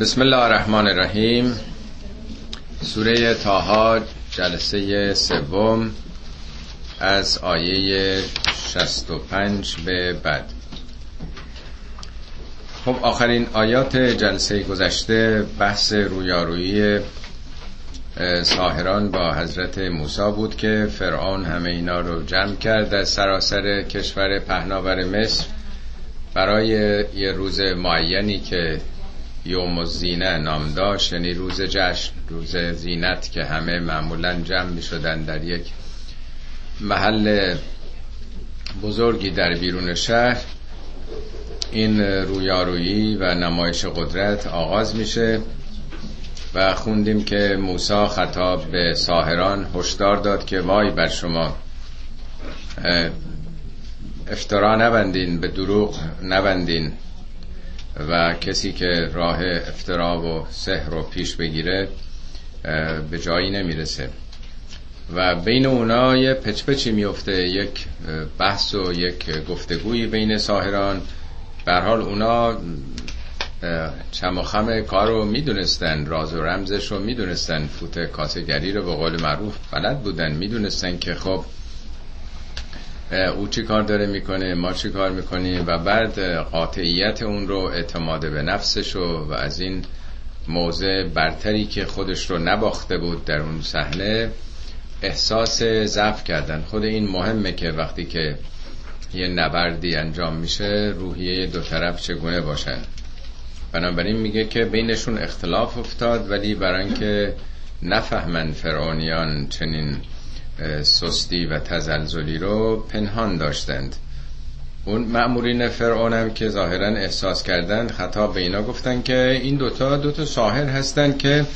بسم الله الرحمن الرحیم. سوره تاها جلسه سوم از آیه 65 به بعد. خب آخرین آیات جلسه گذشته بحث رویارویی ساهران با حضرت موسی بود که فرعون همه اینا رو جمع کرد از سراسر کشور پهناور مصر. برای یه روز معینی که یوم الزینه نام داشت یعنی روز جشن روز زینت که همه معمولا جمع می شدن در یک محل بزرگی در بیرون شهر. این رویارویی و نمایش قدرت آغاز میشه و خوندیم که موسی خطاب به ساهران هشدار داد که وای بر شما افترا نبندین به دروغ نبندین. و کسی که راه افترا و سحر رو پیش بگیره به جایی نمی‌رسه. و بین اونا یه پچپچی میفته یک بحث و یک گفتگوی بین ساهران. بر حال اونا چم و خم کار رو می‌دونستن راز و رمزش رو می‌دونستن. فوت کاسگری رو به قول معروف بلد بودن. می‌دونستن که خب او چی کار داره می‌کنه ما چی کار می‌کنیم و بعد قاطعیت اون رو اعتماد به نفسش و, از این موضع برتری که خودش رو نباخته بود در اون صحنه احساس ضعف کردن. خود این مهمه که وقتی که یه نبردی انجام میشه روحیه دو طرف چگونه باشن؟ بنابراین میگه که بینشون اختلاف افتاد ولی برای اینکه نفهمن فرعونیان چنین سستی و تزلزلی رو پنهان داشتند. اون مأمورین فرعون هم که ظاهرا احساس کردند خطا به اینا گفتن که این دوتا دوتا ساحر هستند که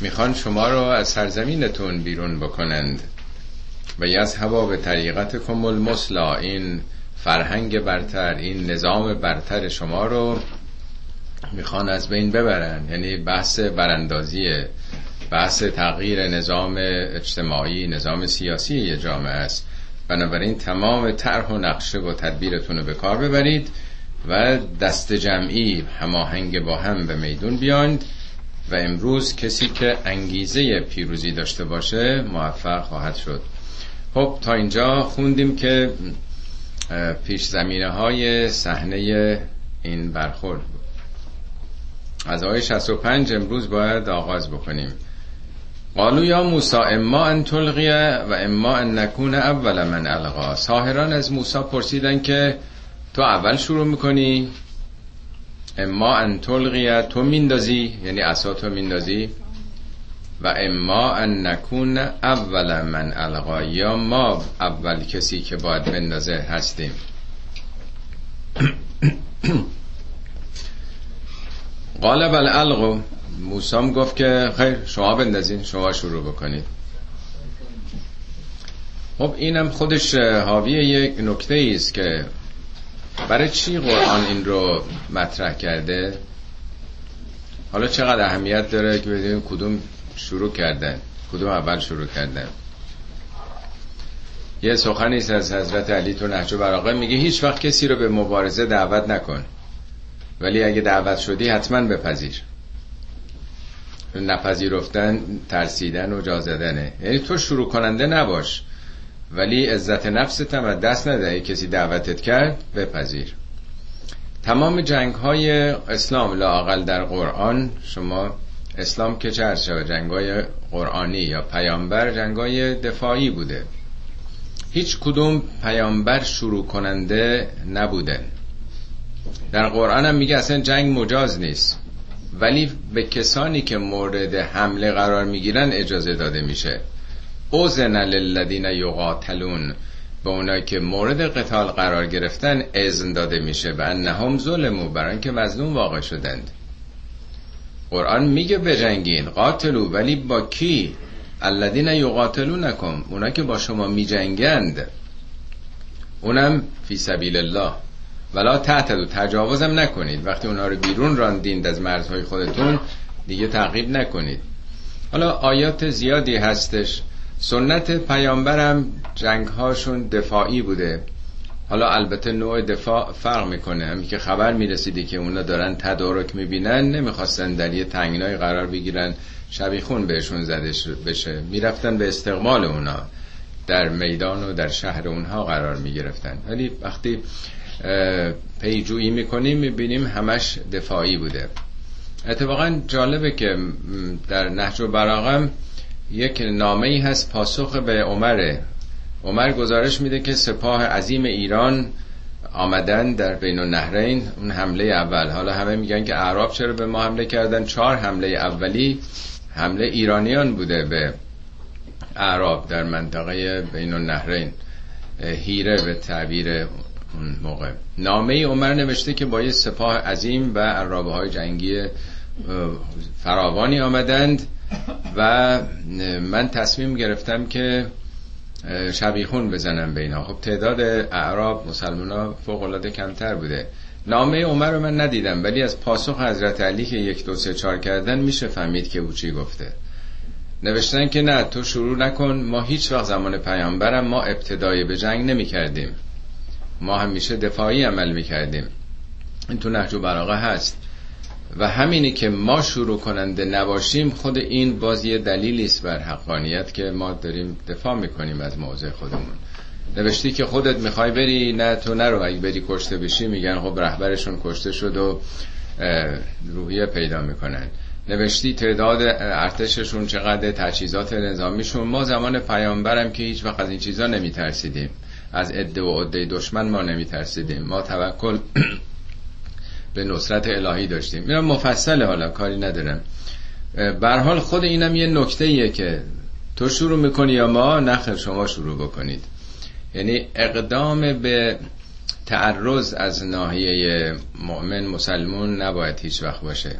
می‌خوان شما رو از سرزمینتون بیرون بکنند. و از هوا به طریقت کمل مسلا این فرهنگ برتر این نظام برتر شما رو می‌خوان از بین ببرن. یعنی بحث براندازی بحث تغییر نظام اجتماعی نظام سیاسی یه جامعه است. بنابراین تمام طرح و نقشه و تدبیرتون رو به کار ببرید و دست جمعی هماهنگ با هم به میدون بیاند و امروز کسی که انگیزه پیروزی داشته باشه موفق خواهد شد. خب تا اینجا خوندیم که پیش زمینه های صحنه این برخورد از آیه 65 امروز باید آغاز بکنیم. قالو یا موسی اما ان تلقیه و اما ان نکون اول من القا ساهران از موسی پرسیدن که تو اول شروع می‌کنی؟ اما ان تلقیه تو میندازی؟ یعنی عصا تو میندازی؟ و اما ان نکون اول من القا یا ما اول کسی که باید بندازه هستیم؟ قال بل موسام گفت که خیر شما بندازین شما شروع بکنید خب اینم خودش حاوی یک نکته است که برای چی قرآن این رو مطرح کرده؟ حالا چقدر اهمیت داره که بدونیم کدوم شروع کردن کدوم اول شروع کردن یه سخنی از حضرت علی تو نهج براغه میگه هیچ وقت کسی رو به مبارزه دعوت نکن ولی اگه دعوت شدی حتما بپذیر. نپذیرفتن ترسیدن و جا زدنه. یعنی تو شروع کننده نباش ولی عزت نفست هم دست نده. کسی دعوتت کرد بپذیر. تمام جنگ های اسلام لاقل در قرآن شما اسلام که چه شود؟ جنگ های قرآنی یا پیامبر جنگ های دفاعی بوده. هیچ کدوم پیامبر شروع کننده نبوده در قرآن هم میگه اصلا جنگ مجاز نیست. ولی به کسانی که مورد حمله قرار می‌گیرن اجازه داده میشه. اوزن للذین یقاتلون. به اونایی که مورد قتال قرار گرفتن اذن داده میشه. و انهم ظلمو برای که مظلوم واقع شدند. قرآن میگه بجنگین قاتلو ولی با کی؟ الذین یقاتلونکم. اونا که با شما میجنگند. اونم فی سبیل الله. ولا تعتدو تجاوزم نکنید. وقتی اونا رو بیرون راندین از مرزهای خودتون دیگه تعقیب نکنید. حالا آیات زیادی هستش. سنت پیامبرم جنگ هاشون دفاعی بوده. حالا البته نوع دفاع فرق می‌کنه. همین که خبر می‌رسیدی که اونا دارن تدارک می‌بینن نمی‌خواستن در یه تنگنای قرار بگیرن شبیخون بهشون زده بشه. می‌رفتن به استقبال اونا. در میدان و در شهر اونها قرار می‌گرفتن. ولی وقتی پیجویی می‌کنیم می‌بینیم همش دفاعی بوده. اتفاقا جالبه که در نهج و براغم یک نامه ای هست پاسخ به عمره. عمر گزارش میده که سپاه عظیم ایران آمدن در بین النهرین اون حمله اول. حالا همه میگن که اعراب چرا به ما حمله کردن؟ چهار حمله اولی حمله ایرانیان بوده به اعراب در منطقه بین النهرین. هیره به تعبیر اون موقع. نامه عمر نوشته که با یه سپاه عظیم و عرابه های جنگی فراوانی آمدند و من تصمیم گرفتم که شبیخون بزنم به اینا. خب تعداد اعراب مسلمان ها فوق العاده کمتر بوده. نامه عمر رو من ندیدم ولی از پاسخ حضرت علی که یک دو سه چار کردن میشه فهمید که او چی گفته. نوشتن که نه تو شروع نکن ما هیچ وقت زمان پیامبرم ما ابتدای به جنگ نمی کردیم ما همیشه دفاعی عمل می کردیم این تو نهج و براغه هست. و همینی که ما شروع کننده نباشیم خود این باز دلیلی است بر حقانیت که ما داریم دفاع می‌کنیم از موضع خودمون. نوشتی که خودت می‌خوای بری نه تو نرو. اگه بری کشته بشی میگن خب رهبرشون کشته شد و روحیه پیدا می‌کنن. نوشتی تعداد ارتششون چقدر تجهیزات نظامیشون. ما زمان پیامبرم که هیچ وقت از این چیزا نمیترسیدیم. از عده و عده دشمن ما نمیترسیدیم. ما توکل به نصرت الهی داشتیم. میرم مفصله حالا کاری ندارم. بر حال خود اینم یه نکته ایه که تو شروع می‌کنی یا ما نخیر شما شروع بکنید. یعنی اقدام به تعرض از ناحیه مؤمن مسلمون نباید هیچ وقت باشه.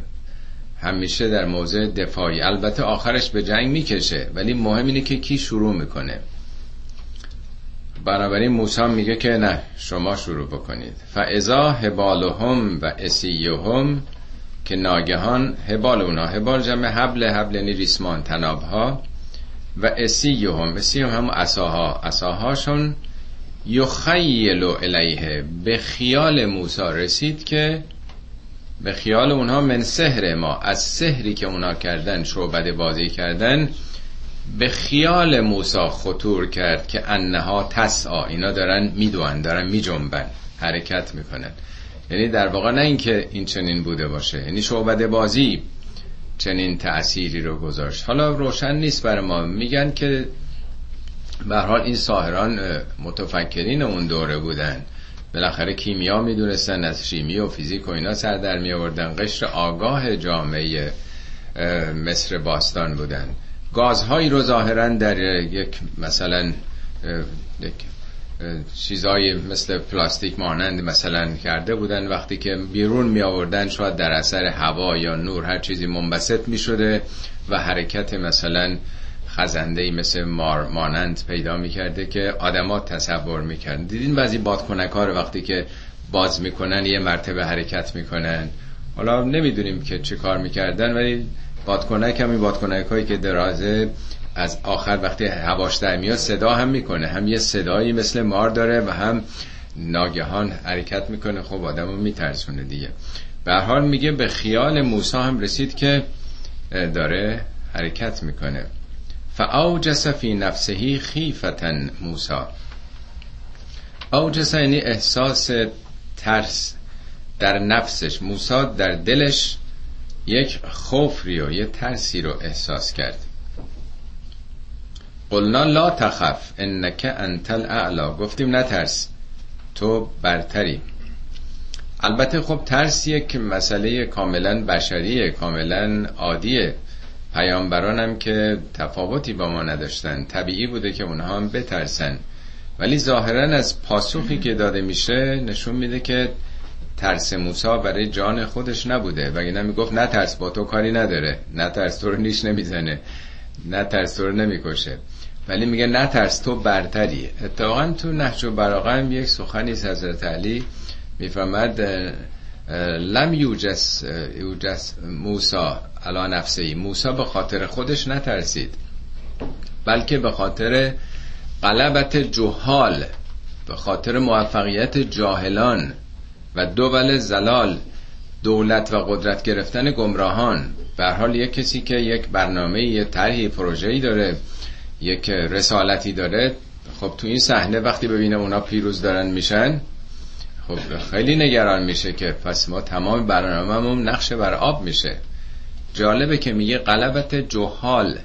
همیشه در موضع دفاعی. البته آخرش به جنگ می‌کشه ولی مهم اینه که کی شروع می‌کنه. بنابراین موسی میگه که نه شما شروع بکنید. فاذا هبالهم و اسیهم که ناگهان هبال اونا هبال جمع حبل حبل یعنی ریسمان تنابها. و اسیهم اسیهم هم اساها اساهاشون یخیل الیه به خیال موسی رسید که به خیال اونها من سحر ما از سحری که اونا کردن شعبده بازی کردن به خیال موسا خطور کرد که انها تسعا اینا دارن میدوان دارن میجنبن حرکت می‌کنن یعنی در واقع نه اینکه این چنین بوده باشه یعنی شعبده بازی چنین تأثیری رو گذاشت. حالا روشن نیست برای ما. میگن که به حال این ساهران متفکرین اون دوره بودن. بالاخره کیمیا می‌دونستن از شیمی و فیزیک و اینا سر در می آوردن قشر آگاه جامعه مصر باستان بودن. گازهایی رو ظاهرا در یک مثلا یک چیزایی مثل پلاستیک مانند مثلا کرده بودن. وقتی که بیرون می آوردن شاید در اثر هوا یا نور هر چیزی منبسط می شده و حرکت مثلا خزنده مثل مار مانند پیدا می کرده که آدما تصور می کردن. دیدین بعضی بادکنک رو وقتی که باز می‌کنن یه مرتبه حرکت می‌کنن حالا نمی‌دونیم که چه کار می‌کردن ولی بادکنک همین بادکنک هایی که درازه از آخر وقتی هواش در میاد صدا هم می‌کنه. هم یه صدایی مثل مار داره و هم ناگهان حرکت می‌کنه. خب آدم رو میترسونه دیگه. به حال میگه به خیال موسی هم رسید که داره حرکت می‌کنه. فاوجس فی نفسه خیفتا موسی. اوجس یعنی احساس ترس در نفسش. موسی در دلش یک خوفی و یه ترسی رو احساس کرد. قلنا لا تخف انک انت الاعلا. گفتیم نترس تو برتری. البته خب ترس یک مسئله کاملا بشریه کاملا عادیه. پیامبرانم که تفاوتی با ما نداشتن طبیعی بوده که اونها هم بترسن. ولی ظاهرا از پاسخی که داده میشه نشون میده که ترس موسا برای جان خودش نبوده. و اینا می‌گفت نه ترس با تو کاری نداره. نه ترس تو رو نیش نمی‌زنه. نه ترس تو رو نمی‌کشه. ولی میگه نه ترس تو برتری. اتفاقا تو نهج و براغه یک سخنی از حضرت علی می‌فهمد لم یوجس, یوجس موسا علا نفسه. ای موسا به خاطر خودش نترسید بلکه به خاطر قلبت جهال به خاطر موفقیت جاهلان. و دول زلال دولت و قدرت گرفتن گمراهان. به حال یک کسی که یک برنامه یه طرحی پروژه‌ای داره یک رسالتی داره خب تو این صحنه وقتی ببینه اونا پیروز دارن میشن خب خیلی نگران میشه که پس ما تمام برنامه‌مون نقش بر آب میشه. جالبه که میگه قلبت جهال.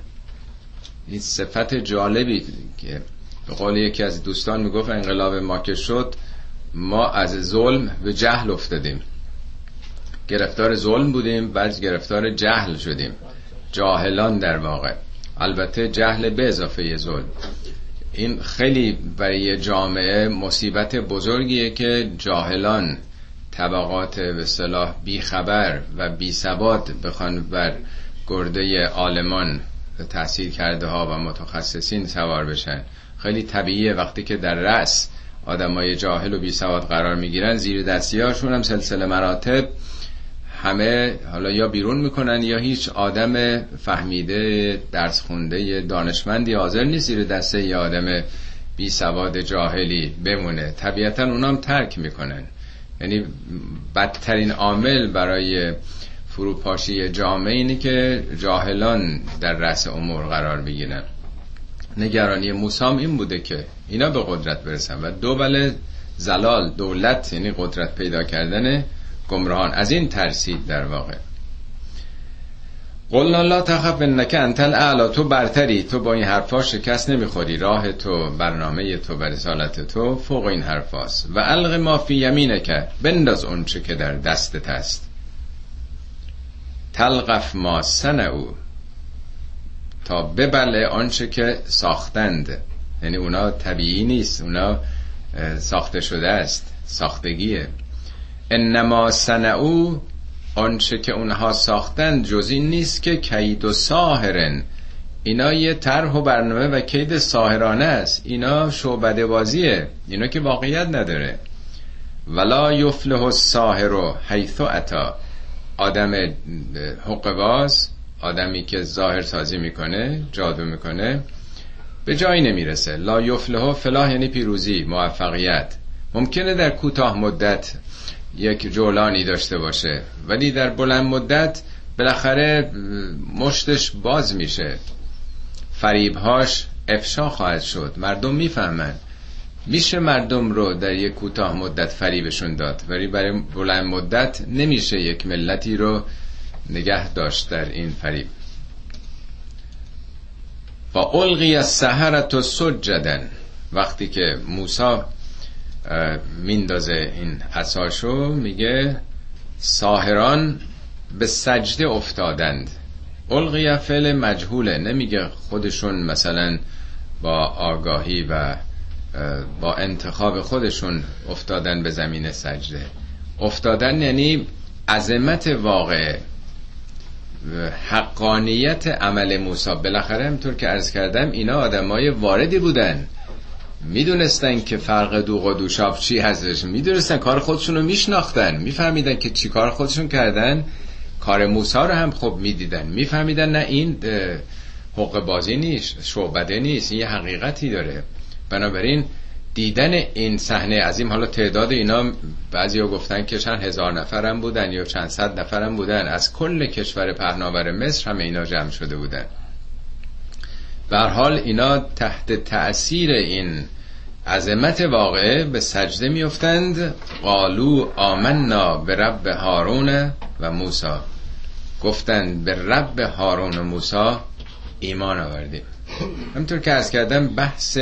این صفت جالبی که به قول یکی از دوستان می‌گفت انقلاب ما که شد ما از ظلم به جهل افتادیم. گرفتار ظلم بودیم بعد گرفتار جهل شدیم. جاهلان در واقع. البته جهل به اضافه ظلم. این خیلی برای جامعه مصیبت بزرگیه که جاهلان طبقات به صلاح بیخبر و بی ثبات بخوان بر گرده آلمان تحصیل کرده ها و متخصصین سوار بشن. خیلی طبیعیه وقتی که در رأس آدمای جاهل و بی سواد قرار می‌گیرن زیر دستی هاشون هم سلسله مراتب. همه حالا یا بیرون می‌کنن یا هیچ آدم فهمیده درس خونده دانشمندی حاضر نیست زیر دسته یه آدم بی سواد جاهلی بمونه. طبیعتا اونام ترک می‌کنن. یعنی بدترین عامل برای فروپاشی جامعه اینه که جاهلان در رأس امور قرار بگیرن نگرانی موسام این بوده که اینا به قدرت برسن و دو زلال دولت یعنی قدرت پیدا کردن گمراهان. از این ترسید در واقع. قلنا لا تخف انک انت الاعلا. تو برتری تو با این حرفا شکست نمی‌خوری. راه تو برنامه تو و رسالت تو فوق این حرفاست. و الق ما فی یمینک. بنداز اونچه که در دستت است تلقف ما او تا ببله آنچه که ساختند. یعنی اونا طبیعی نیست اونا ساخته شده است ساختگیه. انما سنعو آنچه که اونها ساختند جز این نیست که کید و ساهرن. اینا یه طرح و برنامه و کید ساهرانه است. اینا شعبده بازیه. اینا که واقعیت نداره. ولا یفله الساهر حیث اتا. آدم حقباز آدمی که ظاهر سازی می‌کنه جادو می‌کنه به جایی نمی‌رسه. لا یفله فلاح یعنی پیروزی موفقیت. ممکنه در کوتاه مدت یک جولانی داشته باشه ولی در بلند مدت بالاخره مشتش باز میشه. فریبهاش افشا خواهد شد. مردم می‌فهمن. میشه مردم رو در یک کوتاه مدت فریبشون داد ولی برای بلند مدت نمیشه یک ملتی رو نگه داشت در این فریب. و القی از سهرت سجدن وقتی که موسی میندازه این اساشو میگه ساهران به سجده افتادند. القی فعل مجهوله. نمیگه خودشون مثلا با آگاهی و با انتخاب خودشون افتادن به زمین سجده. افتادن یعنی عظمت واقع حقانیت عمل موسی. بالاخره همطور که عرض کردم اینا آدمای واردی بودن. می‌دونستن که فرق دوغ و دوشاب چی هستش. می‌دونستن کار خودشون رو میشناختن. میفهمیدن که چی کار خودشون کردن. کار موسا رو هم خب می‌دیدن. میفهمیدن نه این حق بازی نیست شعبده نیست. این یه حقیقتی داره. بنابراین دیدن این صحنه عظیم حالا تعداد اینا بعضی ها گفتن که چند هزار نفرم بودن یا چند صد نفرم بودن. از کل کشور پهناور مصر همه اینا جمع شده بودن. بر حال اینا تحت تأثیر این عظمت واقعه به سجده میفتند قالو آمنا به رب هارون و موسا گفتند به رب هارون و موسا ایمان آوردیم. همطور که از کردم بحث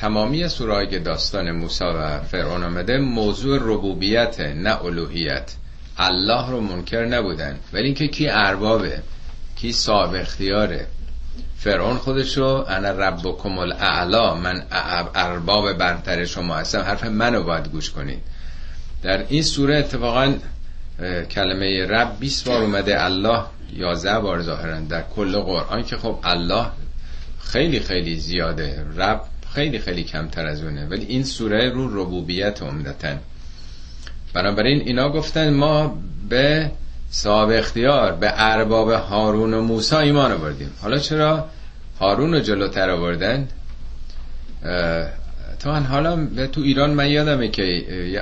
تمامی سورای داستان موسا و فرعون آمده موضوع ربوبیت نه الوهیت. الله رو منکر نبودن. ولی اینکه کی اربابه کی صاحب اختیاره. فرعون خودشو انا ربکم الاعلا من ارباب برتر شما هستم. حرف منو باید گوش کنید. در این سوره اتفاقا کلمه رب 20 بار اومده. الله 11 بار ظاهرا در کل قرآن که خب الله خیلی خیلی زیاده. رب خیلی خیلی کمتر از اونه. ولی این سوره رو ربوبیت عمدتا بنابراین اینا گفتن ما به صاحب اختیار به ارباب هارون و موسی ایمان آوردیم. حالا چرا هارون رو جلوتر آوردن؟ تا حالا تو ایران من یادمه که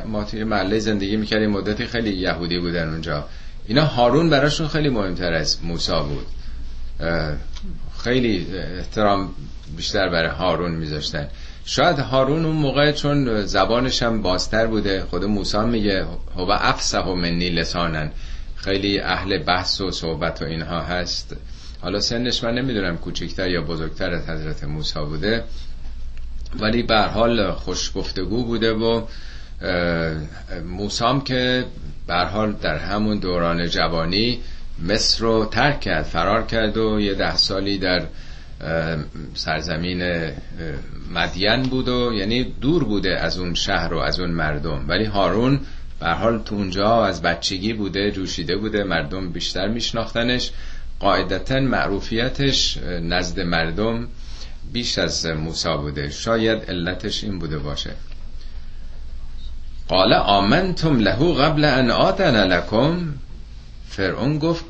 ما توی محله زندگی می‌کردیم مدتی خیلی یهودی بودن اونجا. اینا هارون براشون خیلی مهمتر از موسا بود. خیلی احترام بیشتر برای هارون میذاشتن. شاید هارون اون موقع چون زبانش هم بازتر بوده خود موسی میگه هو افسه و منی لسانن. خیلی اهل بحث و صحبت و اینها هست. حالا سنش من نمی‌دونم کوچکتر یا بزرگتر از حضرت موسی بوده ولی به حال خوش گفتگو بوده و موسام که به حال در همون دوران جوانی مصر رو ترک کرد فرار کرد و یه ده سالی در سرزمین مدین بود و یعنی دور بوده از اون شهر و از اون مردم. ولی هارون به حال تو اونجا از بچگی بوده جوشیده بوده مردم بیشتر میشناختنش. قاعدتا معروفیتش نزد مردم بیش از موسا بوده. شاید علتش این بوده باشه. قال آمنتم له قبل ان آتن لکم. فرعون گفت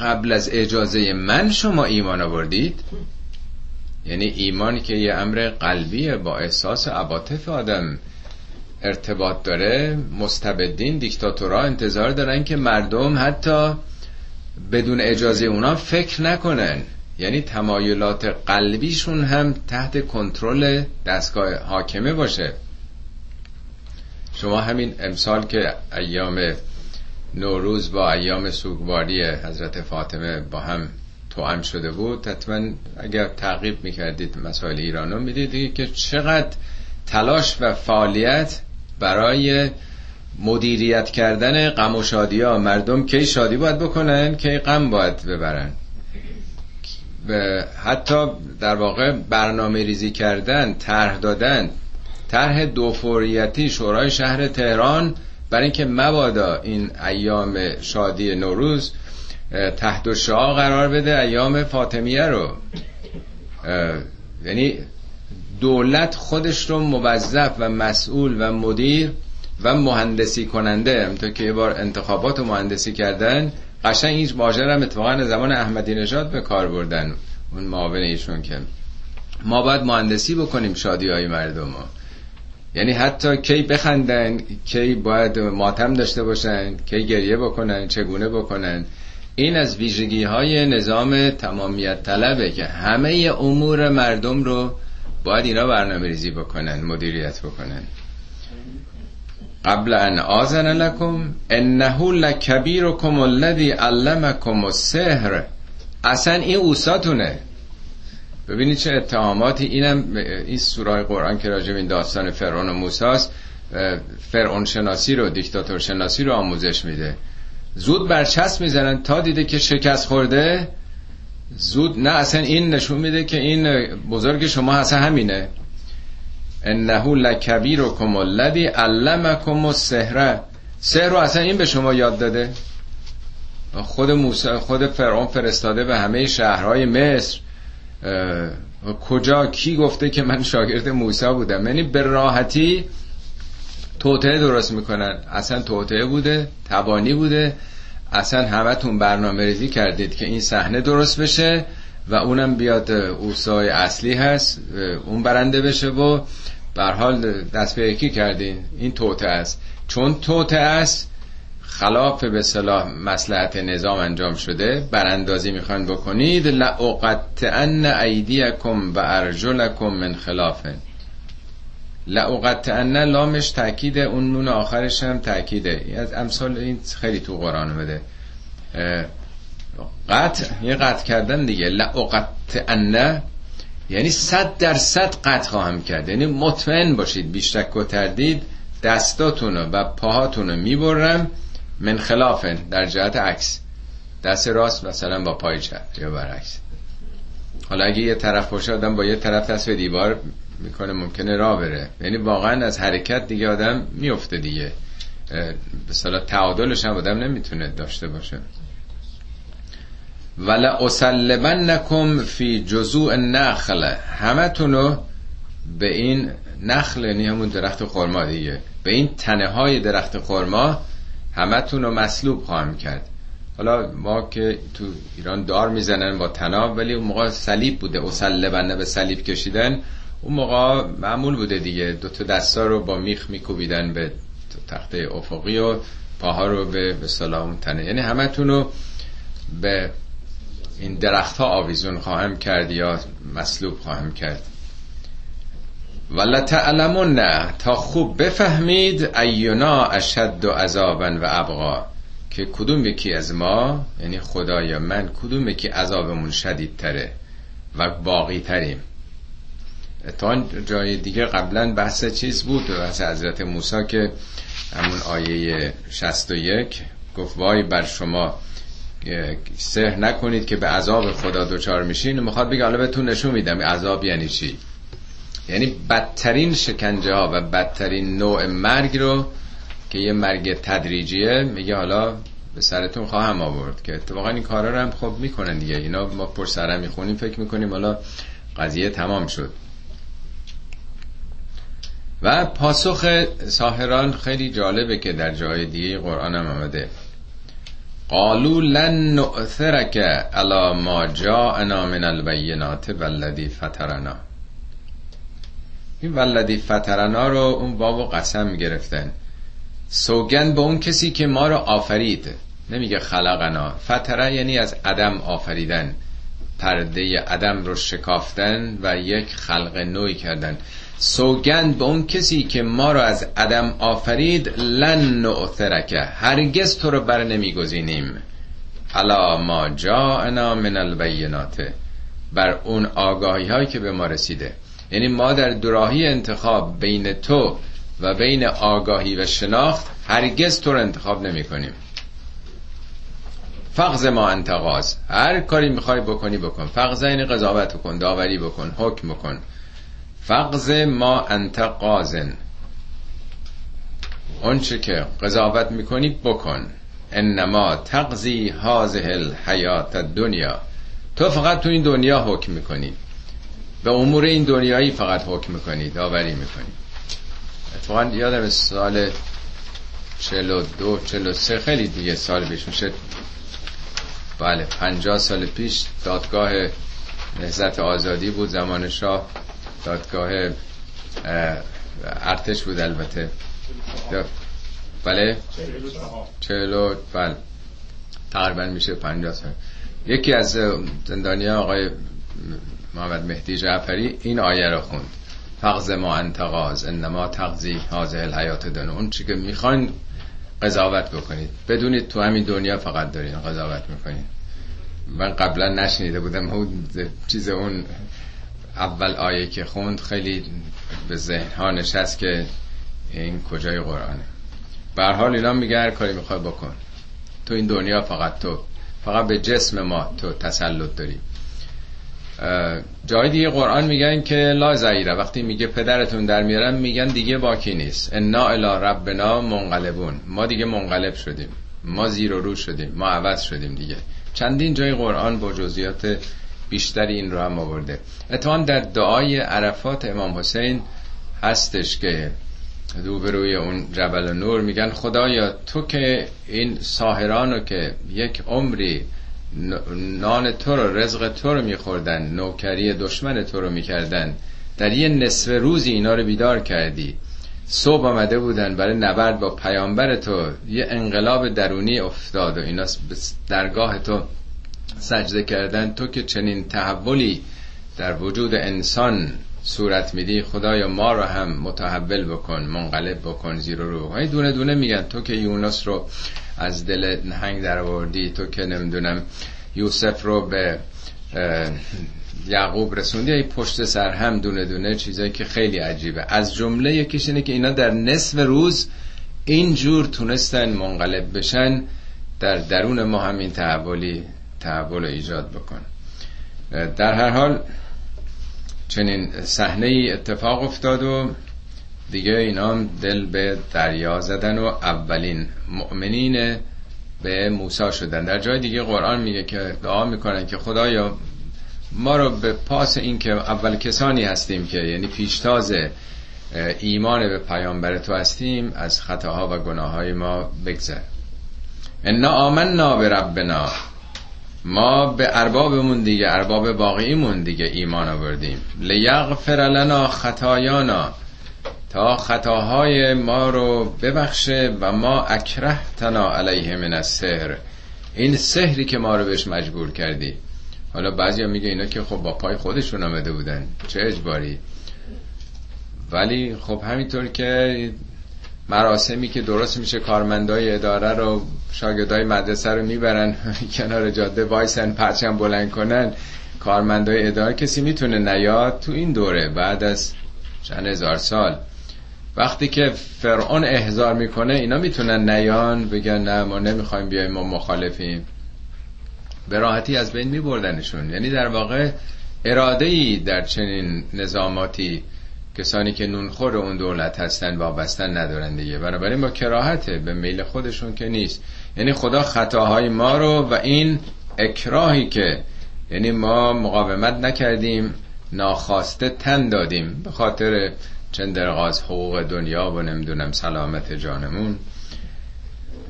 قبل از اجازه من شما ایمان آوردید؟ یعنی ایمان که یه امر قلبیه با احساس عواطف آدم ارتباط داره مستبدین دیکتاتورها انتظار دارن که مردم حتی بدون اجازه اونا فکر نکنن. یعنی تمایلات قلبیشون هم تحت کنترل دستگاه حاکمه باشه. شما همین امسال که ایام نوروز با ایام سوگواری حضرت فاطمه با هم توام شده بود. حتما اگر تعقیب می‌کردید مسائل ایرانو می‌دیدید که چقدر تلاش و فعالیت برای مدیریت کردن غم و شادی ها مردم کی شادی باید بکنن کی غم باید ببرن. حتی در واقع برنامه ریزی کردن طرح دادن طرح دوفوریتی شورای شهر تهران برای اینکه مبادا این ایام شادی نوروز تحت شاه قرار بده ایام فاطمیه رو یعنی دولت خودش رو موظف و مسئول و مدیر و مهندسی کننده همطور که یه بار انتخابات رو مهندسی کردن قشنگ این ماجرا هم اتفاقا زمان احمدی نژاد به کار بردن اون معاون ایشون که ما باید مهندسی بکنیم شادی های مردم ها. یعنی حتی کی بخندن کی باید ماتم داشته باشن کی گریه بکنن چگونه بکنن. این از ویژگی های نظام تمامیت طلبه که همه امور مردم رو باید اینا برنامه ریزی بکنن مدیریت بکنن. قبل ان آزن لکم انه لکبیرکم الذی علمکم السحر. اصلا این اوساتونه. ببینید چه اتهاماتی. اینم این سورای قرآن که راجب این داستان فرعون و موساست فرعون شناسی رو دیکتاتور شناسی رو آموزش میده. زود برچسب می‌زنن تا دیده که شکست خورده زود نه اصلا این نشون میده که این بزرگ شما اصلا همینه. انه لکبیرکم الذی علمکم السحر. سحر رو اصلا این به شما یاد داده. خود موسی خود فرعون فرستاده به همه شهرهای مصر. کجا کی گفته که من شاگرد موسی بودم؟ یعنی به راحتی توطعه درست می‌کنن. اصلا توطعه بوده تبانی بوده. اصلا همتون برنامه ریزی کردید که این صحنه درست بشه و اونم بیاد اوسای اصلی هست اون برنده بشه و بر حال دست به یکی کردین. این توته است. چون توته است خلاف به صلاح مسلحت نظام انجام شده براندازی می‌خوان بکنید لأقطعن ایدیکم و ارجلکم من خلافن لأقطعن لامش تاکیده اون نون آخرش هم تاکیده از امثال این خیلی تو قرآن بده قطع یه قطع کردن دیگه. لأقطعن یعنی صد درصد قطع خواهم کرد. یعنی مطمئن باشید بیشتک و تردید دستاتونو و پاهاتونو می‌برم. من خلافن در جهت عکس. دست راست مثلا با پای چپ یا برعکس. حالا اگه یه طرف باشه آدم با یه طرف دست به دیوار می‌کنه ممکنه راه بره. یعنی واقعا از حرکت دیگه آدم میفته دیگه. به تعادلش هم آدم نمی‌تونه داشته باشه. ولا اسلبنکم فی جزوع النخل. همتونو به این نخل یعنی همون درخت خرما دیگه. به این تنه های درخت خرما همتون رو مسلوب خواهم کرد. حالا ما که تو ایران دار می‌زنن با تناب ولی اون موقع صلیب بوده. اسلبنه به صلیب کشیدن. اون موقع معمول بوده دیگه. دو تا دستا رو با میخ میکوبیدن به تخته افقی و پاها رو به به سلام تنه. یعنی همتون رو به این درخت ها آویزون خواهم کرد یا مسلوب خواهم کرد. ولا تعلمون نه تا خوب بفهمید ایونا اشد و عذابا و ابقا. که کدوم یکی از ما یعنی خدا یا من کدوم یکی عذابمون شدید تره و باقی تریم تا جای دیگه قبلا بحث چیز بود؟ بحث حضرت موسی که همون آیه 61 گفت وای بر شما سهر نکنید که به عذاب خدا دچار میشین. می‌خواد بگه حالا بهتون نشون میدم عذاب یعنی چی؟ یعنی بدترین شکنجه ها و بدترین نوع مرگ رو که یه مرگ تدریجیه میگه حالا به سرتون خواهم آورد که اتفاقا این کارا رو هم خب می‌کنن دیگه. اینا ما پر سره می‌خونیم فکر می‌کنیم حالا قضیه تمام شد. و پاسخ ساهران خیلی جالبه که در جای دیگه قرآن هم آمده. قالوا لن نؤثرك على ما جاءنا من البینات والذی فطرنا. این ولدی فترنا رو اون باب و قسم گرفتن سوگن به اون کسی که ما رو آفرید. نمیگه خلقنا. فتره یعنی از عدم آفریدن. پرده عدم رو شکافتن و یک خلق نوعی کردن. سوگند به اون کسی که ما رو از عدم آفرید لن نؤثرکه هرگز تو رو بر نمیگزینیم. علا ما جاءنا من البینات. بر اون آگاهی هایی که به ما رسیده. یعنی ما در دراهی انتخاب بین تو و بین آگاهی و شناخت هرگز تو رو انتخاب نمی کنیم. فقز ما انتقاز. هر کاری می‌خوای بکنی بکن. فقز این قضاوت کن داوری بکن حکم کن فقز ما انتقازن. اونچه که قضاوت می‌کنی بکن. انما تقضی هازه الحیات دنیا تو فقط تو این دنیا حکم می‌کنی. به امور این دنیایی فقط حکم می‌کنی داوری می‌کنی اتفاقا یادم سال 42 43 خیلی دیگه سال پیش میشه بله 50 سال پیش دادگاه نهزت آزادی بود زمان شاه دادگاه ارتش بود البته. بله؟ چهلو بله. تقریبا میشه 50 سال. یکی از زندانی آقای محمد مهدی جعفری این آیه رو خوند. فقز ما انتقاز انما تقضی حاضر الحیات دنیا اون چی که می‌خواین قضاوت بکنید. بدونید تو همین دنیا فقط دارین قضاوت می‌کنید من قبلا نشنیده بودم اون چیز اون اول آیه که خوند خیلی به ذهن ها نشست که این کجای قرآنه. به حال اینا میگه هر کاری می‌خوای بکن. تو این دنیا فقط تو. فقط به جسم ما تو تسلط داری. جای دیگه قرآن میگن که لا زعیره وقتی میگه پدرتون در میارن میگن دیگه باکی نیست. انا الی ربنا منقلبون. ما دیگه منقلب شدیم. ما زیر و رو شدیم. ما عوض شدیم دیگه. چندین جای قرآن با جزئیات بیشتری این رو هم آورده. اتفاقا در دعای عرفات امام حسین هستش که روبروی اون جبل نور میگن خدایا تو که این ساهرانو که یک عمری نان تو رو رزق تو رو میخوردن نوکری دشمن تو رو می‌کردن. در یه نصف روزی اینا رو بیدار کردی. صبح آمده بودن برای نبرد با پیامبر تو. یه انقلاب درونی افتاد و اینا درگاه تو سجده کردن. تو که چنین تحولی در وجود انسان صورت میدی خدایا ما رو هم متحول بکن منقلب بکن زیر رو. های دونه دونه میگن تو که یونس رو از دل نهنگ در آوردی. تو که نمی‌دونم یوسف رو به یعقوب رسوندی؟ ای پشت سر هم دونه دونه چیزایی که خیلی عجیبه. از جمله یکیش اینه که اینا در نصف روز اینجور تونستن منقلب بشن در درون ما همین تحولی تحول ایجاد بکن. در هر حال چنین صحنه ای اتفاق افتاد و دیگه اینا هم دل به دریا زدن و اولین مؤمنین به موسی شدن. در جای دیگه قرآن میگه که دعا می‌کنن که خدایا ما رو به پاس این که اول کسانی هستیم که یعنی پیشتاز ایمان به پیامبر تو هستیم از خطاها و گناه های ما بگذر. انا آمنا به ربنا. ما به اربابمون دیگه ارباب باقیمون دیگه ایمان آوردیم. لیغفر لنا خطایانا. تا خطاهای ما رو ببخشه و ما اکرهتنا علیه من السحر. این سحری که ما رو بهش مجبور کردی. حالا بعضیا میگه اینا که خب با پای خودشون آمده بودن. چه اجباری؟ ولی خب همینطور که مراسمی که درست میشه کارمندای اداره رو شاگردای مدرسه رو می‌برن کنار جاده وایسن پرچم بلند کنن کارمندای اداره کسی می‌تونه نیاد تو این دوره بعد از چند هزار سال. وقتی که فرعون احضار می‌کنه اینا می‌تونن نیان بگن نه ما نمی‌خوایم بیایم ما مخالفیم. به راحتی از بین میبردنشون. یعنی در واقع اراده ای در چنین نظاماتی کسانی که نونخور اون دولت هستن وابستن ندارن دیگه. بنابراین با کراهته به میل خودشون که نیست. یعنی خدا خطاهای ما رو و این اکراهی که یعنی ما مقاومت نکردیم ناخواسته تن دادیم. به خاطر چندرغاز حقوق دنیا و نمی‌دونم سلامت جانمون.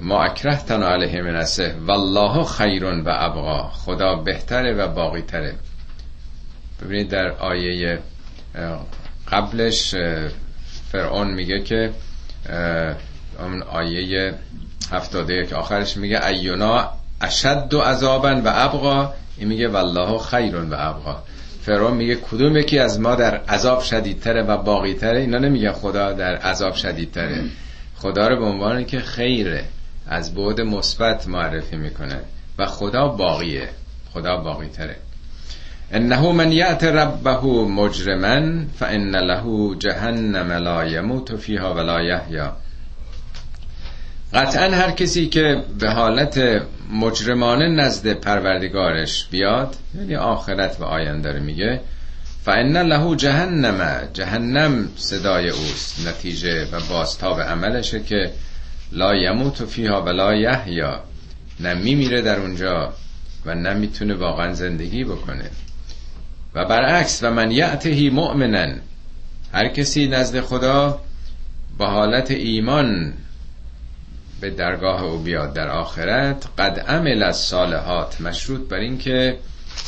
ما اکرهتن علیه من والله خیرون و ابقا. خدا بهتره و باقی تره ببینید در آیه قبلش فرعون میگه که اون آیه هفتاده که آخرش میگه ایونا اشد و عذابا و ابقا. این میگه والله خیرون و ابقا. فرعون میگه کدوم یکی از ما در عذاب شدیدتره و باقیتره؟ اینا نمیگه خدا در عذاب شدیدتره. خدا رو به عنوان که خیره از بعد مثبت معرفی می‌کنه و خدا باقیه خدا باقی تره انه من یعت ربه مجرما فان له جهنم لا یموت فیها ولا یحیا. قطعا هر کسی که به حالت مجرمانه نزد پروردگارش بیاد. یعنی آخرت و آینده رو میگه. فان له جهنم. جهنم صدای اوست. نتیجه و بازتاب عملشه که لا یموت فیها ولا یحیا. نه میمیره در اونجا و نه می‌تونه واقعا زندگی بکنه. و برعکس و من یعتهی مؤمنا. هر کسی نزد خدا با حالت ایمان به درگاه او بیاد در آخرت. قد عمل از صالحات مشروط بر این که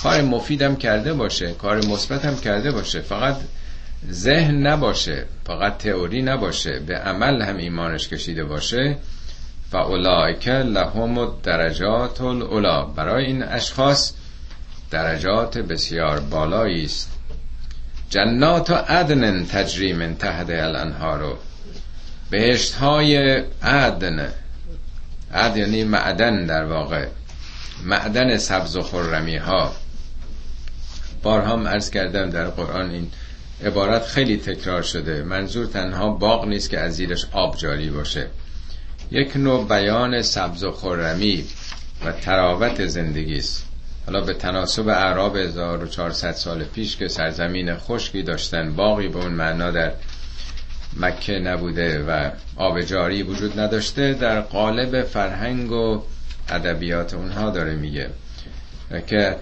کار مفیدم کرده باشه کار مثبتم کرده باشه. فقط ذهن نباشه فقط تئوری نباشه. به عمل هم ایمانش کشیده باشه. و اولائک لهم درجات الاولا برای این اشخاص درجات بسیار بالایی است. جنات و عدن تجری من تحت الانهارو بهشت های عدن. عدن یعنی معدن در واقع. معدن سبز و خرمی ها بارها هم ارز کردم در قرآن این عبارت خیلی تکرار شده. منظور تنها باغ نیست که از زیرش آب جاری باشه. یک نوع بیان سبز و خرمی و تراوت زندگی است. حالا به تناسب اعراب 1400 سال پیش که سرزمین خشکی داشتن باقی به اون معنا در مکه نبوده و آب جاری وجود نداشته در قالب فرهنگ و ادبیات اونها داره میگه که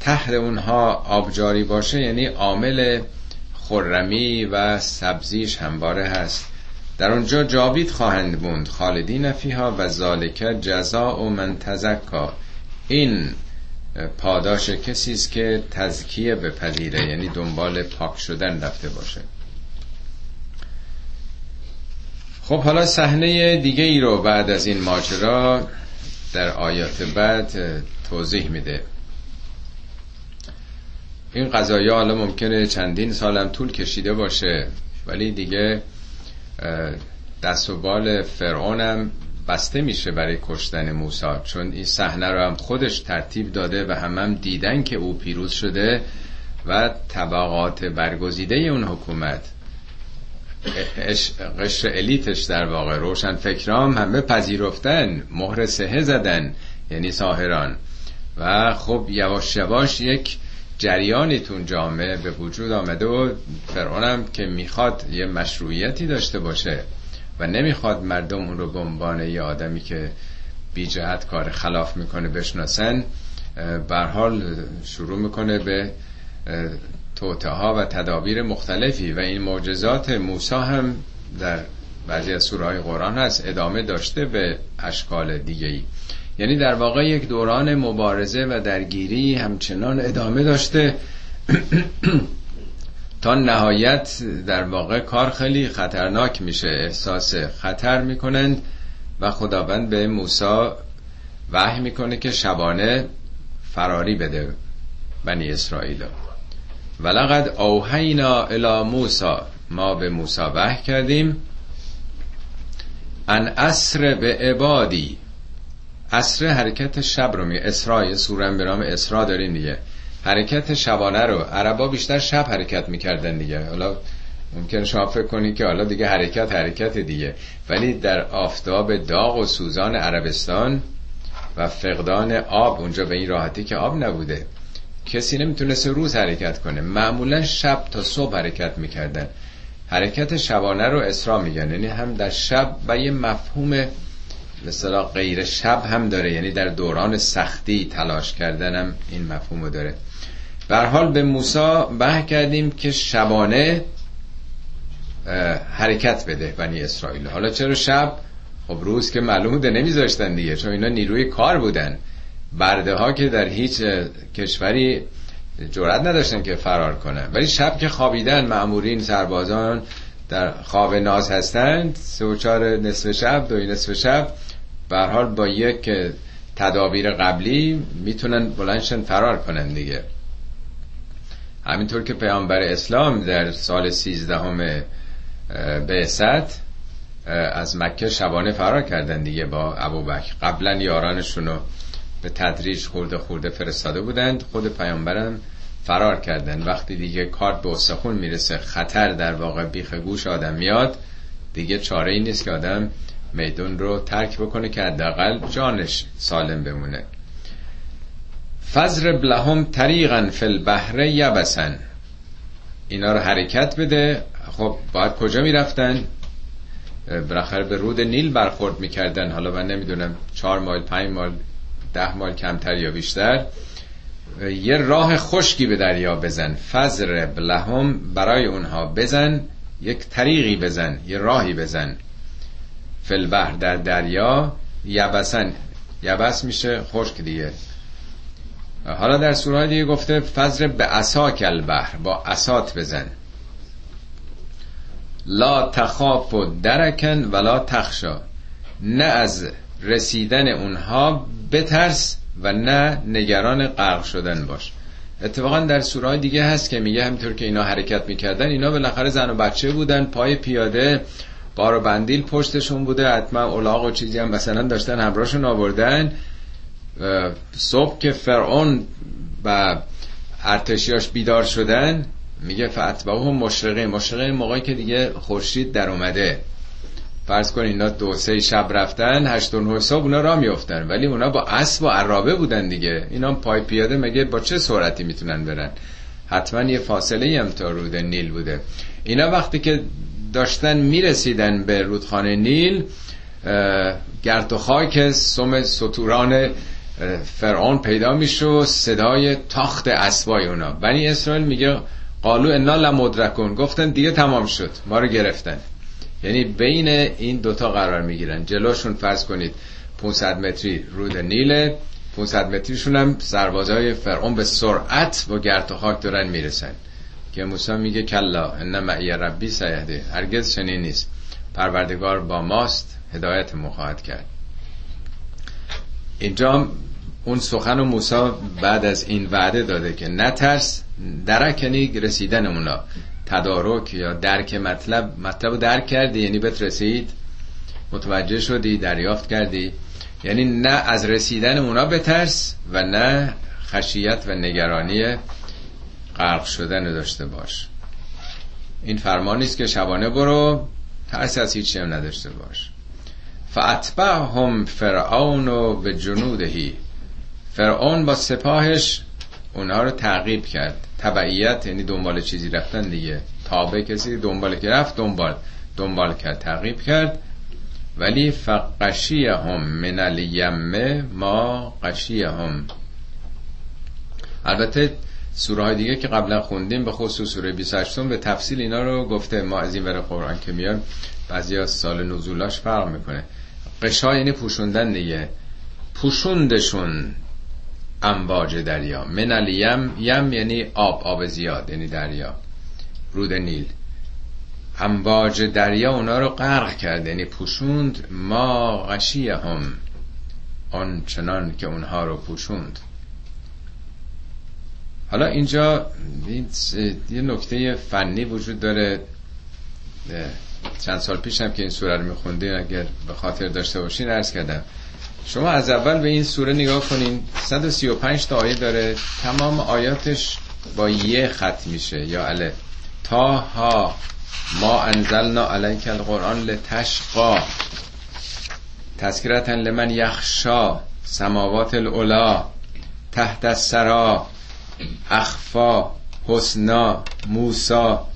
تحت اونها آب جاری باشه یعنی عامل خرمی و سبزیش همواره هست. در اونجا جاوید خواهند موند خالدین فیها و ذالک جزاء و من تزکا. این پاداش کسی است که تزکیه بپذیره یعنی دنبال پاک شدن رفته باشه. خب حالا صحنه دیگه ای رو بعد از این ماجرا در آیات بعد توضیح میده. این قضایی حالا ممکنه چندین سالم طول کشیده باشه ولی دیگه دست و بال فرعونم بسته میشه برای کشتن موسی چون این صحنه رو هم خودش ترتیب داده و هم هم دیدن که او پیروز شده و طبقات برگزیده اون حکومت. قشر الیتش در واقع روشن فکرام همه پذیرفتن مهر سهه زدن یعنی ساهران. و خب یواش یواش یک جریانی تون جامعه به وجود آمده و فرعونم که می‌خواد یه مشروعیتی داشته باشه و نمی‌خواد مردم اون رو به عنوان یه آدمی که بی جهت کار خلاف می‌کنه بشناسن بر حال شروع می‌کنه به توته ها و تدابیر مختلفی و این معجزات موسی هم در بعضی از سوره های قرآن هست ادامه داشته به اشکال دیگه ای یعنی در واقع یک دوران مبارزه و درگیری همچنان ادامه داشته. تا نهایت در واقع کار خیلی خطرناک میشه. احساس خطر می‌کنند و خداوند به موسی وحی می‌کنه که شبانه فراری بده بنی اسرائیل. ولقد اوهینا الی موسی ما به موسی وحی کردیم. ان اسر به عبادی. اسر حرکت شب رو می اسرای سورم به اسرا دارین دیگه. حرکت شبانه رو. عربا بیشتر شب حرکت می‌کردن دیگه. حالا ممکن شما فکر کنید که حالا دیگه حرکت حرکت دیگه. ولی در آفتاب داغ و سوزان عربستان و فقدان آب اونجا به این راحتی که آب نبوده. کسی نمی‌تونست روز حرکت کنه. معمولا شب تا صبح حرکت می‌کردن. حرکت شبانه رو اسرا میگن. یعنی هم در شب و یه مفهوم مثلا غیر شب هم داره. یعنی در دوران سختی تلاش کردنم این مفهوم داره. بر حال به موسی به کردیم که شبانه حرکت بده بنی اسرائیل. حالا چرا شب؟ خب روز که معلوم بوده نمیذاشتن دیگه چون اینا نیروی کار بودن. برده ها که در هیچ کشوری جرات نداشتن که فرار کنن. ولی شب که خوابیدن معمورین سربازان در خواب ناز هستند سه و چهار نصف شب دوی نصف شب به حال با یک تدابیر قبلی می‌تونن بلندشن فرار کنن دیگه. همینطور که پیامبر اسلام در سال سیزدهم بعثت از مکه شبانه فرار کردن دیگه با ابوبکر. قبلا یارانشون رو به تدریج خورده خورده فرستاده بودند. خود پیامبرم فرار کردن وقتی دیگه کارت به استخون می‌رسه خطر در واقع بیخ گوش آدم میاد. دیگه چاره ای نیست که آدم میدون رو ترک بکنه که حداقل جانش سالم بمونه. فزر لهم طریقا فی البحر یبسن اینا رو حرکت بده. خب باید کجا می‌رفتن؟ بالاخره به رود نیل برخورد می‌کردن. حالا من نمی‌دونم چهار مایل پنج مایل. ده مایل کمتر یا بیشتر. یه راه خشکی به دریا بزن. فزر لهم برای اونها بزن. یک طریقی بزن. یه راهی بزن. فلبهر در دریا. یبسن. یبس میشه خشک دیگه. حالا در سوره دیگه گفته فزر به اساک البحر. با اسات بزن. لا تخاف و درکن ولا تخشا. نه از رسیدن اونها بترس و نه نگران غرق شدن باش. اتفاقا در سوره دیگه هست که میگه همینطور که اینا حرکت می‌کردن اینا بالاخره زن و بچه بودن پای پیاده بار و بندیل پشتشون بوده حتما اولاغ و چیزی هم مثلا داشتن همراهشون آوردن. صبح که فرعون و ارتشیاش بیدار شدن میگه فتبه هم مشرقه مشرقه موقعی که دیگه خورشید در اومده. فرض کن اینا دو سه شب رفتن هشت و صبح اونا را میفتن ولی اونا با اسب و عرابه بودن دیگه. اینا پای پیاده مگه با چه سرعتی می‌تونن برن؟ حتما یه فاصله هم تا رود نیل بوده. اینا وقتی که داشتن می‌رسیدن به رودخانه نیل گرد و خاک سم سطوران فرعون پیدا میشه صدای تاخت اسبای اونا. بنی اسرائیل میگه قالو انا لمدرکون. گفتن دیگه تمام شد. ما رو گرفتن. یعنی بین این دوتا قرار می‌گیرن. جلوشون فرض کنید 500 متری رود نیله 500 متریشون هم سربازای فرعون به سرعت با گرد و خاک دارن می‌رسن. که موسی میگه کلا ان معی ربی سیهده هرگز چنین نیست. پروردگار با ماست. هدایت مخواهد کرد. اینجا اون سخن و موسی بعد از این وعده داده که نترس درکنی رسیدن اونا تدارک یا درک مطلب مطلب درک کردی یعنی بهت رسید؟ متوجه شدی دریافت کردی؟ یعنی نه از رسیدن اونا بترس و نه خشیت و نگرانی غرق شدن داشته باش. این فرمانی است که شبانه برو ترس از هیچی هم نداشته باش. هم فرعون و به جنودهی. فرعون با سپاهش اونها رو تعقیب کرد. تبعیت یعنی دنبال چیزی رفتن دیگه. تابع کسی دنبال که رفت دنبال دنبال کرد تعقیب کرد. ولی فقشی هم من الیمه ما قشی هم البته سوره های دیگه که قبلا خوندیم به خصوص سوره 28 به تفصیل اینا رو گفته ما از این ور قرآن که میان بعضی از سال نزولاش فرق می‌کنه. قشا یعنی پوشوندن دیگه. پوشوندشون امواج دریا. من الیم یم یعنی آب آب زیاد یعنی دریا. رود نیل. امواج دریا اونا رو غرق کرد یعنی پوشوند. ما غشیه هم آن چنان که اونها رو پوشوند. حالا اینجا یه نکته فنی وجود داره. چند سال پیش هم که این سوره رو میخوندین اگر به خاطر داشته باشین ارز کردم. شما از اول به این سوره نگاه کنین. 135 تا آیه داره. تمام آیاتش با یه خط میشه یا اله تا ها ما انزلنا علیک القرآن لتشقا. تذکرتا لمن یخشا. سماوات الاولا تحت السرا اخفا. حسنا. موسا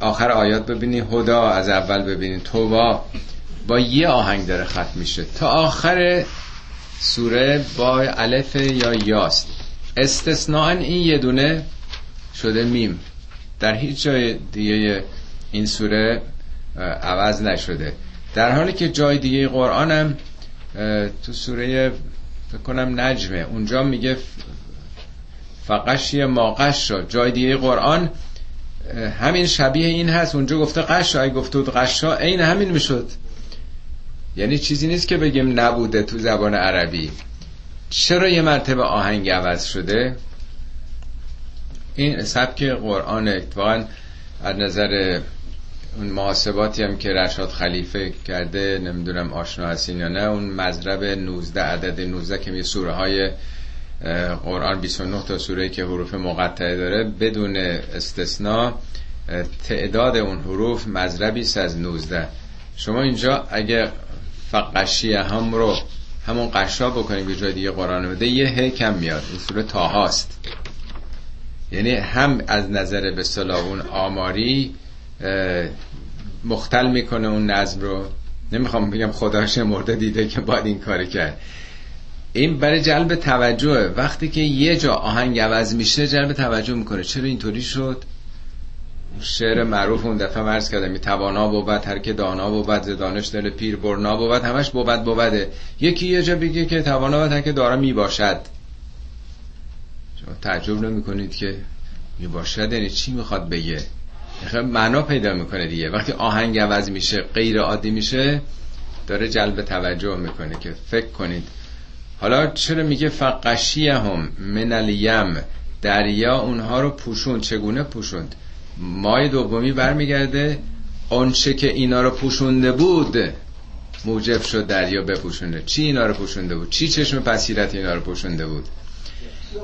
آخر آیات ببینی. هدا. از اول ببینید توبا. با یه آهنگ داره ختم میشه. تا آخر سوره با الف یا یاست استثناء این یه دونه شده میم. در هیچ جای دیگه این سوره عوض نشده. در حالی که جای دیگه قرآن تو سوره بکنم نجمه. اونجا میگه فقشی ما قش جای دیگه قرآن همین شبیه این هست. اونجا گفته قش اگه گفته بود قشا این همین می‌شد. یعنی چیزی نیست که بگیم نبوده تو زبان عربی. چرا یه مرتبه آهنگ عوض شده؟ این سبک قرآن اتفاقا از نظر اون محاسباتی هم که رشاد خلیفه کرده نمی‌دونم آشنا هستین یا نه اون مذرب 19 عدد 19 که می سوره های قرآن 29 تا سوره که حروف مقطعه داره بدون استثناء تعداد اون حروف مذربی از 19 شما اینجا اگه فقشیه هم رو همون قشا بکنیم به جای دیگه قرآن بده یه کم میاد. این سوره تاهاست یعنی هم از نظر به آماری مختل می‌کنه اون نظم رو. نمی‌خوام بگم خداش مرده دیده که باید این کاری کرد. این برای جلب توجه وقتی که یه جا آهنگ عوض میشه جلب توجه می‌کنه. چرا اینطوری شد؟ شعر معروف اون دفعه مرز کردم توانا بود هر که دانا بود دانش دل پیر برنا بود همش بود بوده یکی یه جا بگه که توانا بود هر که دارا می‌باشد شما تعجب نمی کنید که می‌باشد یعنی چی می‌خواد بگه؟ معنا پیدا می‌کنه دیگه. وقتی آهنگ عوض میشه غیر عادی میشه داره جلب توجه می‌کنه که فکر کنید. حالا چرا میگه فقشیه هم من الیم؟ دریا اونها رو پوشوند. چگونه پوشوند؟ مای دومی برمیگرده. آنچه که اینا رو پوشونده بود موجب شد دریا بپوشونه چی اینا رو پوشونده بود؟ چی چشم بصیرت اینا رو پوشونده بود؟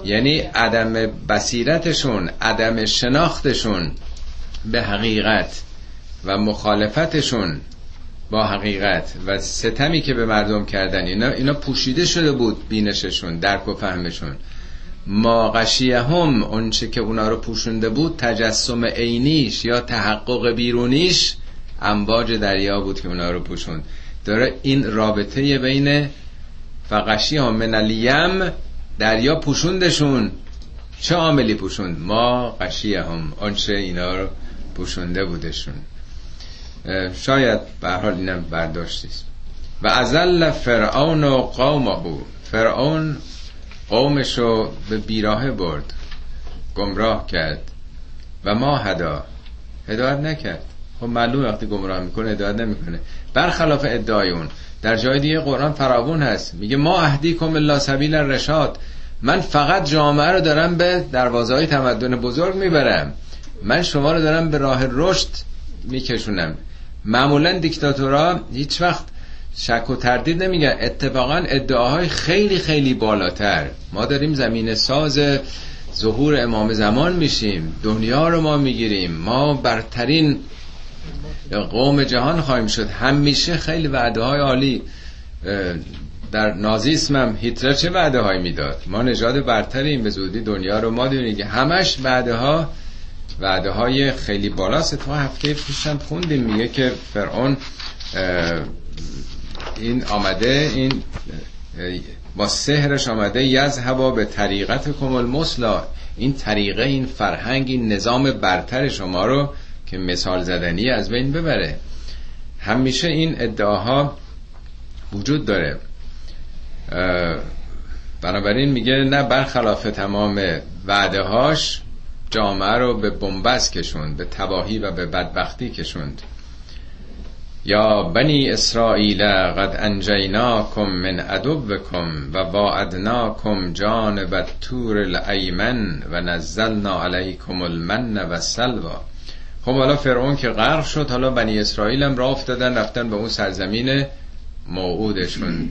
یعنی عدم بصیرتشون عدم شناختشون به حقیقت و مخالفتشون با حقیقت و ستمی که به مردم کردن اینا, اینا پوشیده شده بود بینششون درک و فهمشون. ما هم اونچه که اونا رو پوشونده بود تجسم عینیش یا تحقق بیرونیش امواج دریا بود که اونا رو پوشوند. داره این رابطه بین فقشی هم من الیم دریا پوشوندشون. چه عاملی پوشوند؟ ما قشیه هم آنچه اینا رو پوشونده بودشون. شاید به حال اینم برداشتیست و ازل فرعون و قومه. فرعون قومشو به بیراه برد گمراه کرد و ما هدا هدایت نکرد. خب معلوم وقتی گمراه می‌کنه هدایت نمی‌کنه. برخلاف ادعای اون در جای دیگه قرآن فراوون هست. میگه ما اهدی کم الله سبیل رشاد من فقط جامعه رو دارم به دروازه های تمدن بزرگ می‌برم. من شما رو دارم به راه رشد میکشونم. معمولا دیکتاتورا هیچ وقت شک و تردید نمیگن. اتفاقا ادعاهای خیلی خیلی بالاتر. ما داریم زمین ساز ظهور امام زمان میشیم. دنیا رو ما می‌گیریم. ما برترین قوم جهان خواهیم شد. همیشه خیلی وعده های عالی در نازیسم هم هیتلر چه وعده هایی می‌داد؟ ما نژاد برتریم. به زودی دنیا رو ما دونیم که همش وعده ها وعده های خیلی بالاست. تو هفته پیشم خوندیم. میگه که فرعون این آمده این با سهرش آمده یذهبا به طریقت کمال مسلا. این طریقه این فرهنگ این نظام برتر شما رو که مثال زدنی از بین ببره. همیشه این ادعاها وجود داره. بنابراین میگه نه برخلاف تمام وعده هاش جامعه رو به بنبست کشوند به تباهی و به بدبختی کشوند. یا بنی اسرائیل قد انجیناکم من عدوکم و واعدناکم جانب تور الایمن و نزلنا علیکم المن و سلوا. خب حالا فرعون که غرق شد حالا بنی اسرائیل هم راه افتادن رفتن به اون سرزمین موعودشون.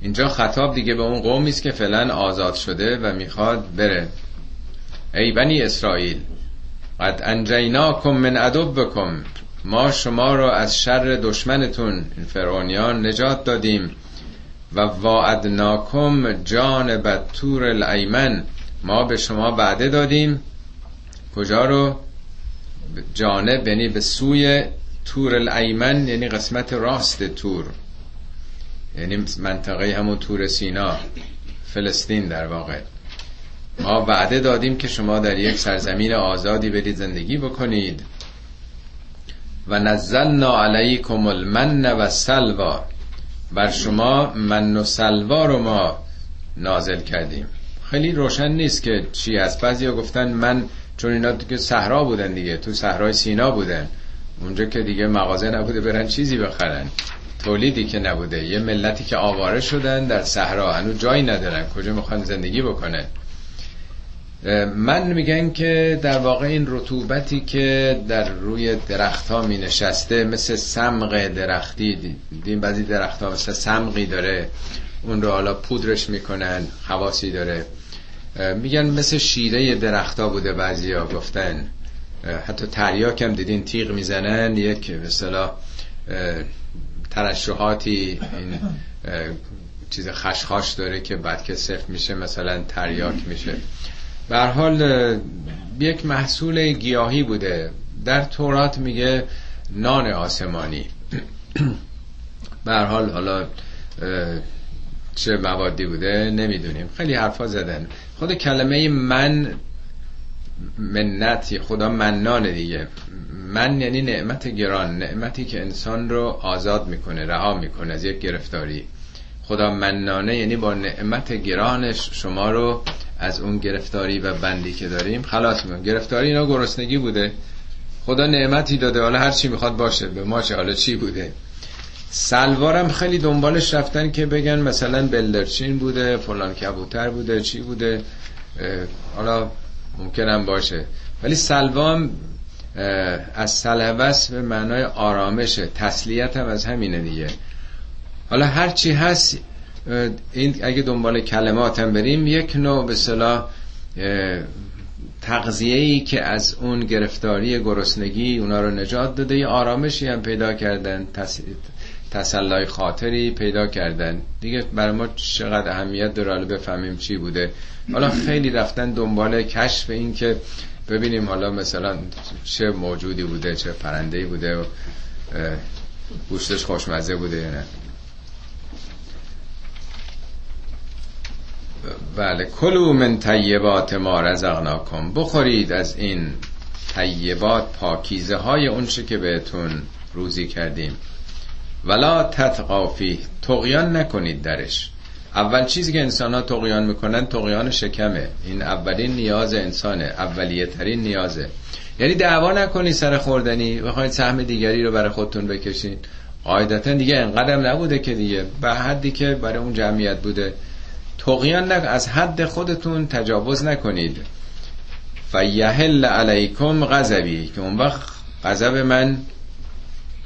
اینجا خطاب دیگه به اون قومی است که فعلا آزاد شده و می‌خواد بره. ای بنی اسرائیل قد انجیناکم من عدوکم ما شما را از شر دشمنتون فرعونیان نجات دادیم و واعدناکم جانب تور الایمن. ما به شما وعده دادیم. کجا رو؟ جانب یعنی به سوی تور الایمن یعنی قسمت راست تور. یعنی منطقه همون تور سینا فلسطین در واقع. ما وعده دادیم که شما در یک سرزمین آزادی برید زندگی بکنید. و نزلنا علیکم المن و سلوا. بر شما من و سلوا رو ما نازل کردیم. خیلی روشن نیست که چی هست. بعضیا گفتن من چون اینا که صحرا بودن دیگه تو صحرای سینا بودن. اونجا که دیگه مغازه نبوده برن چیزی بخرن. تولیدی که نبوده یه ملتی که آواره شدن در صحرا. هنوز جایی ندارن. کجا می‌خوان زندگی بکنن؟ من میگن که در واقع این رطوبتی که در روی درخت ها می نشسته مثل سمق درختی دیدیم بعضی درخت ها مثل سمقی داره اون رو حالا پودرش می‌کنن خواصی داره. میگن مثل شیره درخت ها بوده بعضی ها گفتن حتی تریاک هم دیدین تیغ می‌زنن یک مثلا ترشحاتی این چیز خشخاش داره که بعد که صفر میشه مثلا تریاک میشه. به حال یک محصول گیاهی بوده. در تورات میگه نان آسمانی. به حال حالا چه موادی بوده نمی‌دونیم. خیلی حرفا زدن. خود کلمه من منت خدا منان دیگه. من یعنی نعمت گران نعمتی که انسان رو آزاد می‌کنه رها می‌کنه از یک گرفتاری. خدا منانه یعنی با نعمت گرانش شما رو از اون گرفتاری و بندی که داریم. خلاص می‌کنه گرفتاری اینا گرسنگی بوده. خدا نعمتی داده. حالا هر چی می‌خواد باشه. به ما چه حالا چی بوده؟ سلوارم خیلی دنبالش رفتن که بگن مثلا بلدرچین بوده فلان کبوتر بوده چی بوده. حالا ممکنم باشه. ولی سلوام از سلوس به معنای آرامشه. تسلیت هم از همینه دیگه. حالا هر چی هست این اگه دنبال کلماتم بریم یک نوع به صلاح تغذیه ای که از اون گرفتاری گرسنگی اونا رو نجات داده یه آرامشی هم پیدا کردن تس... تسلای خاطری پیدا کردن. دیگه برای ما چقدر اهمیت داره حالا بفهمیم چی بوده. حالا خیلی رفتن دنبال کشف این که ببینیم حالا مثلا چه موجودی بوده چه پرنده بوده و گوشتش خوشمزه بوده یا نه. بله. کلو من طیبات ما رزقناکم. بخورید از این طیبات پاکیزه های اونچه که بهتون روزی کردیم. ولا تتقافی تقیان نکنید درش. اول چیزی که انسان ها تقیان می‌کنن تقیان شکمه. این اولین نیاز انسانه. اولیه ترین نیازه. یعنی دعوا نکنید سر خوردنی. بخواید سهم دیگری رو برای خودتون بکشید قاعدتا دیگه انقدرم نبوده که دیگه. به حدی که برای اون جمعیت بوده. تقیان از حد خودتون تجاوز نکنید. فیحل علیکم غضبی که اون وقت غضب من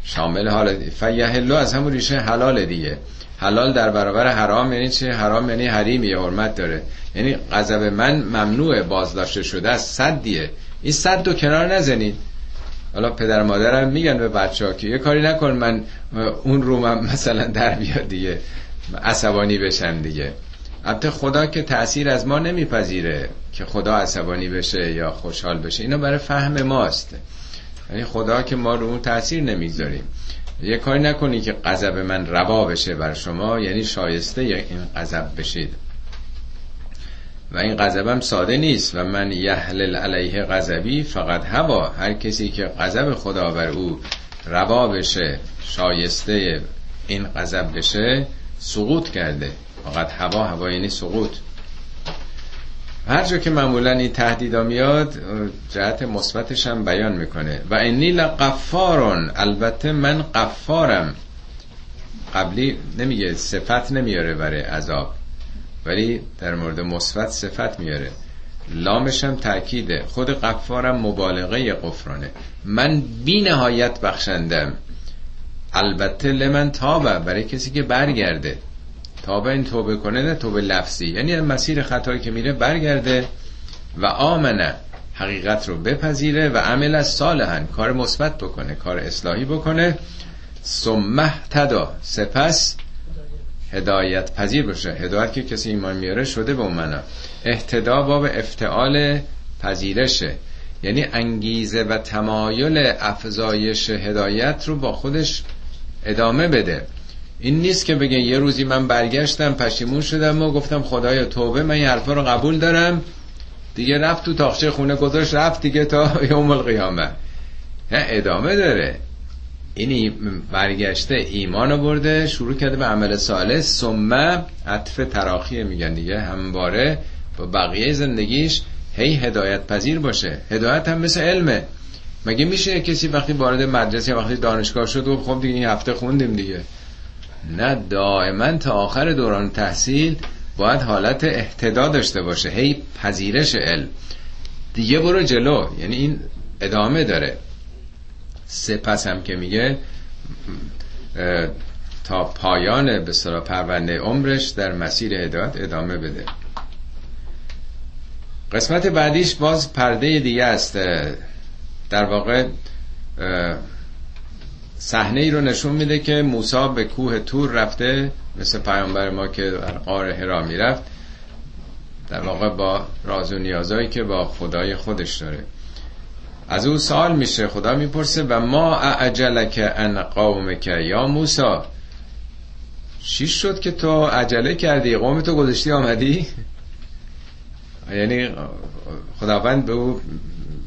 شامل حال فیحل از همون ریشه حلال دیگه. حلال در برابر حرام یعنی چه حرام یعنی حریم یه حرمت داره. یعنی غضب من ممنوع بازداشته شده از صدیه. این صد دو کنار نزنید. حالا پدر مادرم میگن به بچه ها که یه کاری نکن من اون رومم مثلا در بیاد دیگه عصبانی بشم دیگه. البته خدا که تأثیر از ما نمیپذیره که خدا عصبانی بشه یا خوشحال بشه. اینا برای فهم ماست. یعنی خدا که ما رو اون تأثیر نمی‌گذاریم. یه کاری نکنی که غضب من روا بشه بر شما یعنی شایسته این غضب بشید. و این غضبم ساده نیست. و من یحلل علیه غضبی فقط هوا. هر کسی که غضب خدا بر او روا بشه شایسته این غضب بشه سقوط کرده. فقط هوا هوا یعنی سقوط. هر جا که معمولا این تهدیدا میاد جهت مثبتش هم بیان می‌کنه. و انی لقفارون البته من قفارم. قبلی نمیگه صفت نمیاره برای عذاب. ولی در مورد مثبت صفت میاره. لامش هم تأکیده. خود قفارم مبالغه قفرانه. من بی نهایت بخشندم. البته لمن تابه. برای کسی که برگرده. تابه این توبه کنه نه توبه لفظی. یعنی مسیر خطایی که میره برگرده و آمنه حقیقت رو بپذیره و عمل از صالحن کار مثبت بکنه کار اصلاحی بکنه. سمه تدا سپس هدایت پذیر بشه هدایت که کسی ایمان میاره شده به اون اهتدا باب افتعال پذیرشه. یعنی انگیزه و تمایل افزایش هدایت رو با خودش ادامه بده. این نیست که بگه یه روزی من برگشتم پشیمون شدم و گفتم خدایا توبه من این حرفا رو قبول دارم. دیگه رفت تو تاخچه خونه گذاشت رفت دیگه تا یوم القیامه. نه ادامه داره. اینی برگشته ایمان برده شروع کرده به عمل صالح ثم عطف تراخیه میگن دیگه. همواره با بقیه زندگیش هی هدایت پذیر باشه. هدایت هم مثل علمه. مگه میشه کسی وقتی وارد مدرسه وقتی دانشگاه شد و خب دیگه این هفته خوندیم دیگه؟ نه دائما تا آخر دوران تحصیل باید حالت احتدا داشته باشه. هی پذیرش علم. دیگه برو جلو. یعنی این ادامه داره. سپس هم که میگه تا پایان به صلاح پرونده عمرش در مسیر هدایت ادامه بده. قسمت بعدیش باز پرده دیگه است. در واقع صحنه ای رو نشون میده که موسی به کوه تور رفته مثل پیامبر ما که در قار هرا می‌رفت در واقع با راز و نیازایی که با خدای خودش داره. از او سوال میشه خدا می‌پرسه و ما اعجلک ان قومک یا موسا چی شد که تو عجله کردی؟ قوم تو گذاشتی آمدی؟ یعنی خداوند به او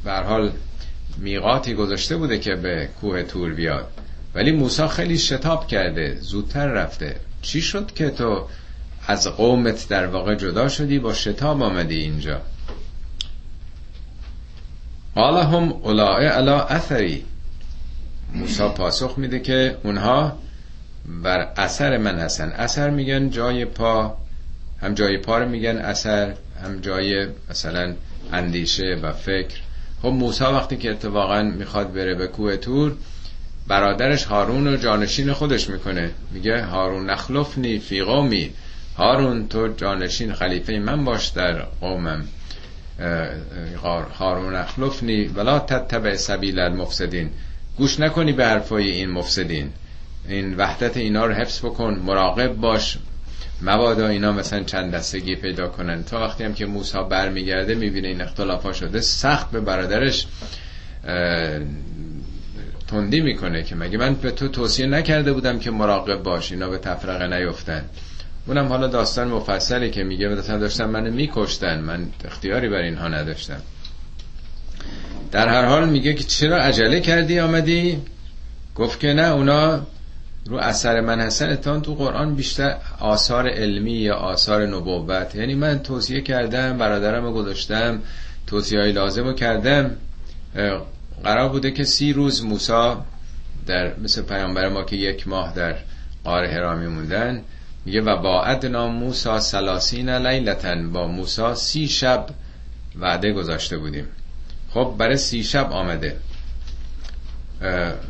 به حال میقاتی گذاشته بوده که به کوه تور بیاد. ولی موسی خیلی شتاب کرده زودتر رفته. چی شد که تو از قومت در واقع جدا شدی با شتاب آمدی اینجا؟ قال هم اولائه علا اثری. موسی پاسخ میده که اونها بر اثر من هستن. اثر میگن جای پا هم جای پا رو میگن اثر هم جای مثلا اندیشه و فکر. خب موسی وقتی که اتفاقا می‌خواد بره به کوه تور برادرش هارون رو جانشین خودش می‌کنه. میگه هارون نخلفنی فی قومی. هارون تو جانشین خلیفه من باش در قومم. هارون اخلفنی ولا تتبع سبیل المفسدین. گوش نکنی به حرفای این مفسدین. این وحدت اینا رو حفظ بکن مراقب باش. مبادا اینا مثلا چند دستگی پیدا کنن. تا وقتی هم که موسی برمیگرده می‌بینه این اختلاف شده. سخت به برادرش تندی می‌کنه که مگه من به تو توصیه نکرده بودم که مراقب باش اینا به تفرقه نیفتن. اونم حالا داستان مفصلی که میگه مثلا داشتن منو میکشتن من اختیاری بر اینها نداشتم. در هر حال میگه که چرا عجله کردی آمدی؟ گفت که نه اونا رو اثر من هستن اتان تو قرآن بیشتر آثار علمی یا آثار نبوت. یعنی من توصیه کردم برادرم گذاشتم توصیه های لازم رو کردم. قرار بوده که سی روز موسا در مثل پیامبر ما که یک ماه در قار هرامی موندن میگه و ادنا موسا سلاسین لیلتن. با موسا سی شب وعده گذاشته بودیم. خب برای سی شب آمده.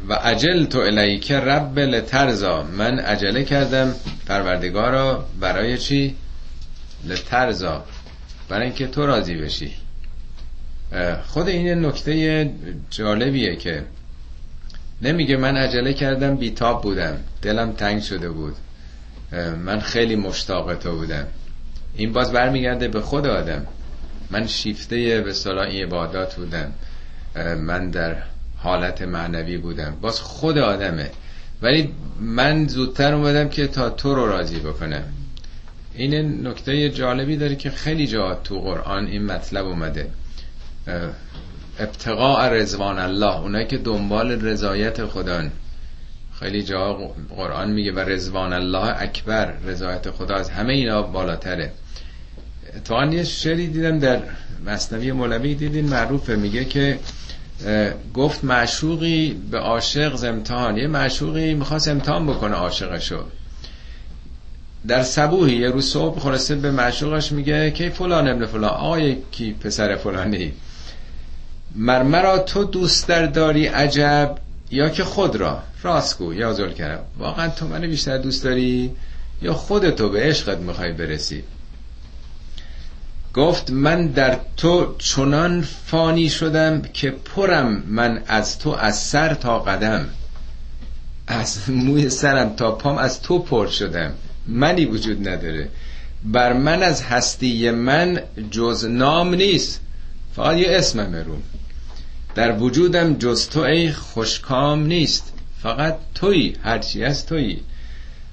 و عجل تو الیک رب لترزا من عجله کردم پروردگارا برای چی؟ لترزا برای اینکه تو راضی بشی. خود این نکته جالبیه که نمیگه من عجله کردم بیتاب بودم. دلم تنگ شده بود. من خیلی مشتاق تو بودم. این باز برمیگرده به خود آدم. من شیفته به صلاح عبادات بودم. من در حالت معنوی بودم. باز خود آدمه. ولی من زودتر اومدم که تا تو رو راضی بکنم. این نکته جالبی داره که خیلی جا تو قرآن این مطلب اومده. ابتقاء رزوان الله اونایی که دنبال رضایت خدان خیلی جا قرآن میگه و رزوان الله اکبر رضایت خدا از همه اینا بالاتره. اتفاقا یه شعری دیدم در مصنوی مولوی دیدین معروفه میگه که گفت معشوقی به عاشق امتحان یه معشوقی می‌خواست امتحان بکنه عاشقشو. در صبوهی یه روز صبح خلاصه به معشوقش میگه که فلان ابن فلان؟ آقای کی پسر فلانی؟ مرمرا تو دوست در داری عجب یا که خود را؟ راست گو یا زل کرم واقعا تو منو بیشتر دوست داری یا خودتو به عشقت می‌خوای برسی؟ گفت من در تو چنان فانی شدم که پرم من از تو از سر تا قدم از موی سرم تا پام از تو پر شدم منی وجود نداره. بر من از هستی من جز نام نیست فقط یه اسمم روم. در وجودم جز تو ای خوشکام نیست. فقط تویی هرچی از تویی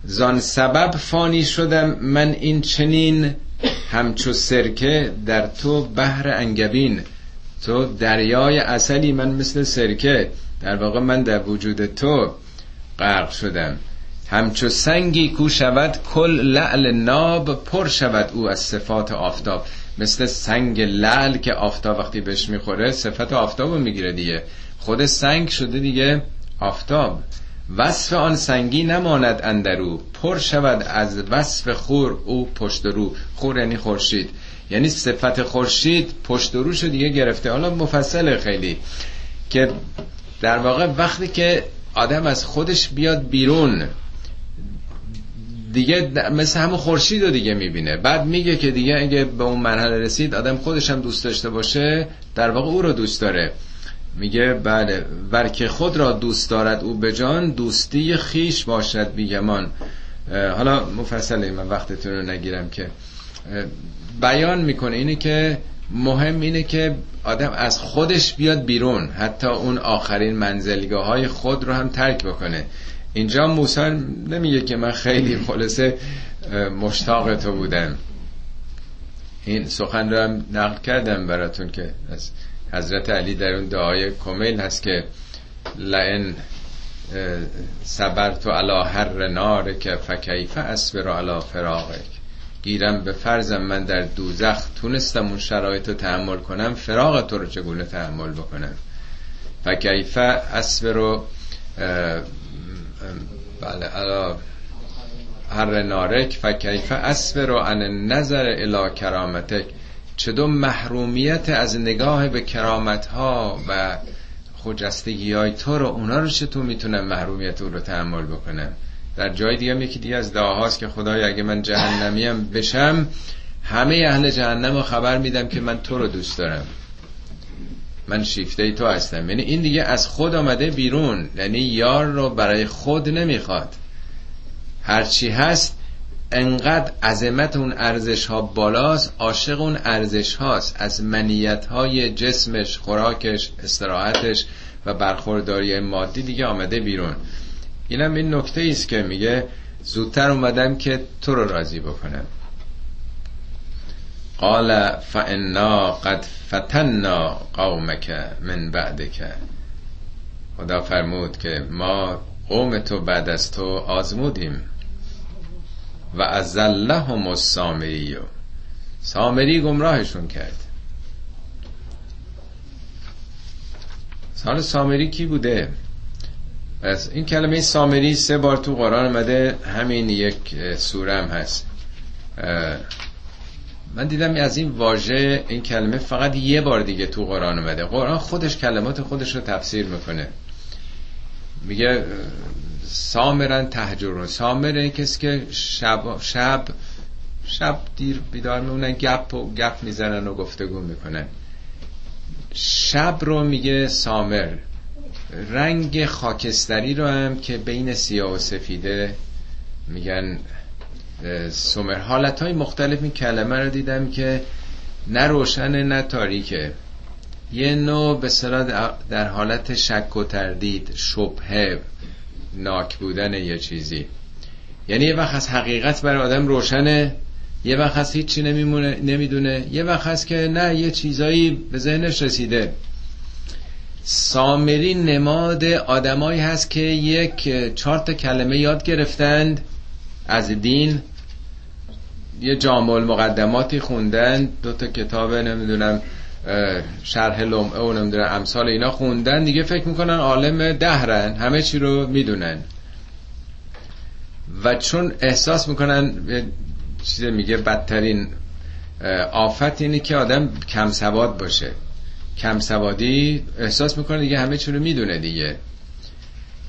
زان سبب فانی شدم من این چنین. همچو سرکه در تو بحر انگبین. تو دریای اصلی من مثل سرکه. در واقع من در وجود تو غرق شدم. همچو سنگی کو شود کل لعل ناب پر شود او از صفات آفتاب. مثل سنگ لعل که آفتاب وقتی بهش می‌خوره صفت آفتاب رو می‌گیره دیگه. خود سنگ شده دیگه آفتاب. وصف آن سنگی نماند اندرو پر شود از وصف خور او پشت رو. خور یعنی خورشید. یعنی صفت خورشید پشت روشو دیگه گرفته. حالا مفصل خیلی. که در واقع وقتی که آدم از خودش بیاد بیرون دیگه مثل همون خورشید رو دیگه می‌بینه. بعد میگه که دیگه اگه به اون مرحله رسید آدم خودش هم دوست داشته باشه در واقع او رو دوست داره. میگه بله ورکه خود را دوست دارد او به جان دوستی خیش باشد بیگمان. حالا مفصله من وقتتون رو نگیرم که بیان می‌کنه اینه که مهم اینه که آدم از خودش بیاد بیرون. حتی اون آخرین منزلگاه های خود رو هم ترک بکنه. اینجا موسی نمیگه که من خیلی خلاصه مشتاق تو بودم. این سخن رو هم نقل کردم براتون که از حضرت علی در اون دعای کمیل هست که لئن تو علا هر نار که فکیف اسبر علا فراغک. گیرم به فرضم من در دوزخ تونستم اون شرایط رو تحمل کنم فراغ تو رو چگونه تحمل بکنم؟ فکیف اسبر بله علا. هر نارک فکیف اسبر عن نظر الى کرامتک. چه دو محرومیت از نگاه به کرامت ها و خجستگی های تو رو اونا رو چطور می‌تونم محرومیت او رو تحمل بکنم در جای دیگه یکی دیگه از دعاهاست که خدای اگه من جهنمیم بشم همه اهل جهنم رو خبر میدم که من تو رو دوست دارم. من شیفته تو هستم. یعنی این دیگه از خود آمده بیرون. یعنی یار رو برای خود نمی‌خواد. هرچی هست انقدر عظمت اون ارزش ها بالاست عاشق اون ارزش هاست از منیت های جسمش خوراکش استراحتش و برخورداری مادی دیگه آمده بیرون. اینم این نکته است که میگه زودتر اومدم که تو رو راضی بکنم. قال فانا قد فتنا قومک من بعدک خدا فرمود که ما قوم تو بعد از تو آزمودیم. و از هم السامری. سامری گمراهشون کرد. سال سامری کی بوده؟ پس این کلمه سامری سه بار تو قرآن اومده همین یک سورم هست. من دیدم از این واژه این کلمه فقط یه بار دیگه تو قرآن اومده. قرآن خودش کلمات خودش رو تفسیر می‌کنه. میگه سامرن تهجرون. سامره کسی که شب شب شب دیر بیدار میمونن گپ و گپ می‌زنن و گفتگو می‌کنن. شب رو میگه سامر. رنگ خاکستری رو هم که بین سیاه و سفیده میگن سومر. حالت های مختلف این کلمه رو دیدم که نه روشن نه تاریکه. یه نوع به در حالت شک و تردید شبهه ناک بودن یه چیزی. یعنی یه وقت از حقیقت برای آدم روشنه یه وقت هست هیچی نمیمونه نمی‌دونه یه وقت هست که نه یه چیزایی به ذهنش رسیده. سامری نماد آدمایی هست که یک چهار کلمه یاد گرفتند از دین. یه جامل مقدماتی خوندن دو تا کتاب نمی‌دونم شرح لمعه و نمی‌دونم امثال اینا خوندن دیگه فکر می‌کنن عالم دهرن همه چی رو می‌دونن. و چون احساس می‌کنن چیز میگه بدترین آفت اینه که آدم کم سواد باشه. کم سوادی احساس می‌کنه دیگه همه چی رو می‌دونه دیگه.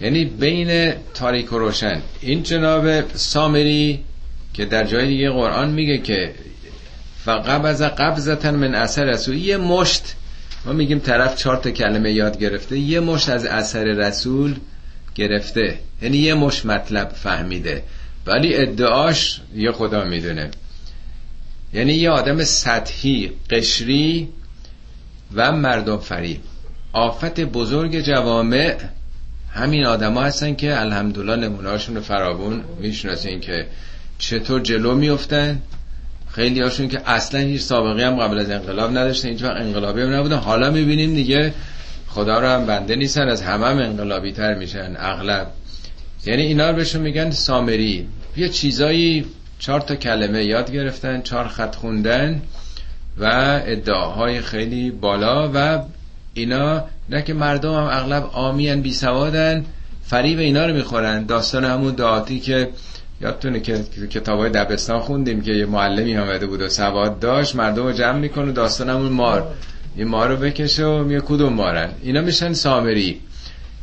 یعنی بین تاریک و روشن. این جناب سامری که در جای دیگه قرآن میگه که و قبض قبضتن من اثر رسول. یه مشت. ما میگیم طرف چهار تا کلمه یاد گرفته. یه مشت از اثر رسول گرفته. یعنی یه مشت مطلب فهمیده. ولی ادعاش یه خدا می‌دونه. یعنی یه آدم سطحی قشری و مردم فریب. آفت بزرگ جوامع همین آدما هستن که الحمدلله نمونهاشون فرابون می‌شناسین که چطور جلو میفتن خیلی هاشون که اصلا هیچ سابقه هم قبل از انقلاب نداشتن هیچ وقت انقلابی هم نبودن. حالا می‌بینیم دیگه خدا رو هم بنده نیستن از همه هم انقلابی تر میشن اغلب. یعنی اینا رو بهشون میگن سامری. یه چیزایی چهار تا کلمه یاد گرفتن چهار خط خوندن و ادعاهای خیلی بالا و اینا نه که مردم هم اغلب آمین بی سوادن فریب اینا رو می‌خورن. داستان همون دعاتی که یادتونه که کتاب های دبستان خوندیم که یه معلمی آمده بود و سواد داشت مردم رو جمع می‌کنه داستان همون مار. این مار رو بکشه و میگه کدوم مارن؟ اینا میشن سامری.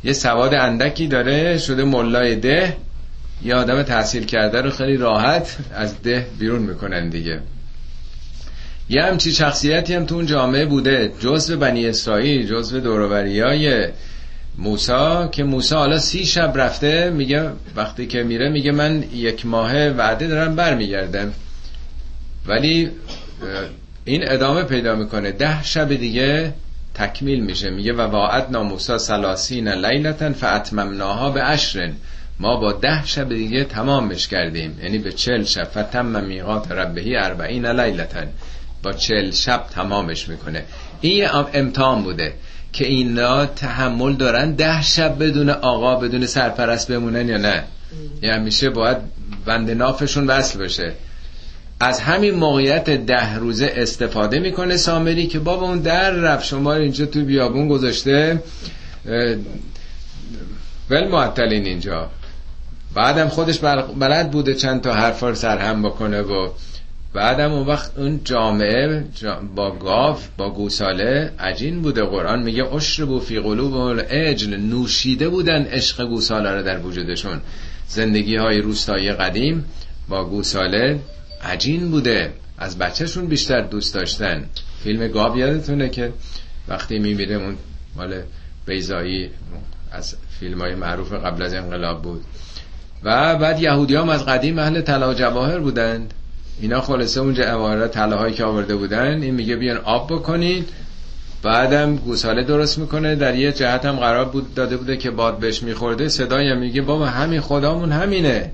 یه سواد اندکی داره شده ملای ده. یه آدم تحصیل کرده رو خیلی راحت از ده بیرون می‌کنن دیگه. یه همچی شخصیتی هم تو اون جامعه بوده. جزو بنی اسرائیل جزو دوروبری های موسا که موسا حالا سی شب رفته میگه وقتی که میره میگه من یک ماه وعده دارم برمیگردم. ولی این ادامه پیدا می‌کنه. ده شب دیگه تکمیل میشه. میگه و واعدنا موسا سلاسین لیلتن فاتممناها به اشرن ما با ده شب دیگه تمامش کردیم. یعنی به چل شب. فتم میقات ربهی اربعین لیلتن. با چل شب تمامش می‌کنه. این امتحان بوده. که اینا تحمل دارن ده شب بدون آقا بدون سرپرست بمونن یا نه؟ یعنی میشه باید بند نافشون وصل بشه. از همین موقعیت ده روزه استفاده می‌کنه سامری که بابا اون در رفت شما اینجا تو بیابون گذاشته ول معطلین اینجا. بعدم خودش بلد بوده چند تا حرفا سرهم بکنه و بعدم اون وقت اون جامعه با گاف با گوساله عجین بوده قرآن میگه اشربو فی قلوب اجل نوشیده بودن عشق گوساله رو در وجودشون. زندگی های روستایی قدیم با گوساله عجین بوده. از بچهشون بیشتر دوست داشتن. فیلم گاب یادتونه که وقتی میمیره اون مال بیزایی از فیلم های معروف قبل از انقلاب بود. و بعد یهودی هم از قدیم اهل طلا جواهر بودند. اینا خلاصه اونجا جواهر طلاهایی که آورده بودن این میگه بیان آب بکنید بعدم گوساله درست می‌کنه. در یه جهت هم قرار بود داده بوده که باد بهش میخورده. صدای میگه بابا همین خدامون همینه.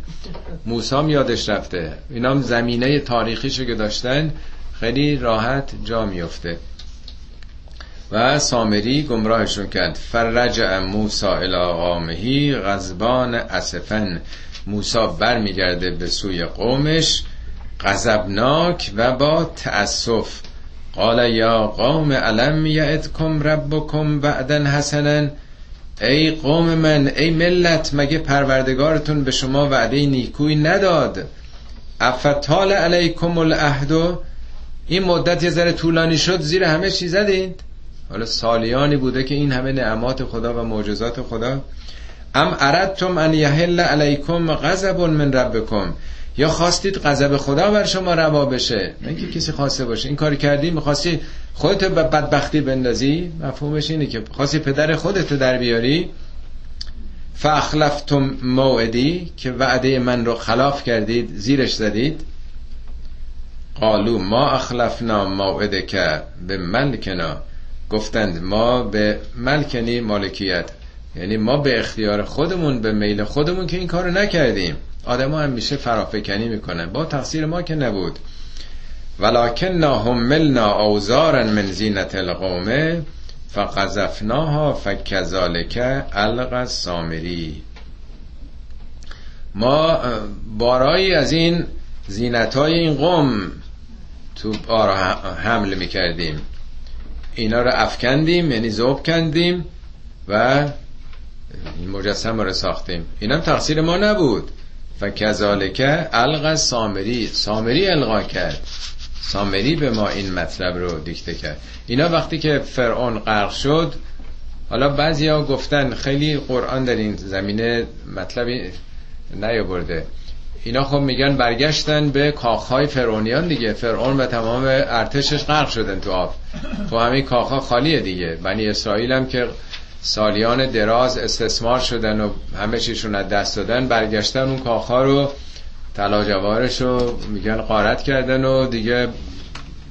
موسام یادش رفته. اینا هم زمینه تاریخیشو که داشتن خیلی راحت جا میفته و سامری گمراهشون کرد. فرجع موسا الى غزبان اسفن. موسا برمیگرده به سوی قومش. غضبناک و با تأسف. قال یا قوم علم یعدکم ربکم بعدا حسنا؟ ای قوم من ای ملت مگه پروردگارتون به شما وعده نیکوی نداد؟ افتال علیکم العهد؟ این مدت یه ذره طولانی شد زیر همه چی زدید حالا سالیانی بوده که این همه نعمات خدا و معجزات خدا. ام اردتم ان یحل علیکم غضب من ربکم؟ یا خواستید غضب خدا بر شما روا بشه؟ نه که کسی خواسته باشه. این کار کردی می‌خواستی خودت به بدبختی بندازی؟ مفهومش اینه که خواستی پدر خودت در بیاری. فاخلفتم موعدی که وعده من رو خلاف کردید زیرش زدید. قالو ما اخلفنا موعده که به ملکنا. گفتند ما به ملکنی مالکیت. یعنی ما به اختیار خودمون به میل خودمون که این کارو نکردیم. آدم هم میشه فرافکنی می‌کنن. با تقصیر ما که نبود. ولکن ملنا اوزارا من زینت القومه فقذفناها فکذالک الق سامری ما بارایی از این زینت های این قوم تو بارا حمل می‌کردیم. اینا رو افکندیم یعنی زوب کندیم و این مجسم رو ساختیم. اینم تقصیر ما نبود. و کذالک الق سامری. سامری القا کرد. سامری به ما این مطلب رو دیکته کرد. اینا وقتی که فرعون غرق شد حالا بعضی گفتن خیلی قرآن در این زمینه مطلبی نیاورده. اینا خب میگن برگشتن به کاخهای فرعونیان دیگه. فرعون و تمام ارتشش غرق شدن تو آب. خب همین کاخها خالیه دیگه. بنی اسرائیل هم که سالیان دراز استثمار شدن و همه چیشون از دست دادن برگشتن اون کاخها رو طلا جوارش رو میگن قارت کردن و دیگه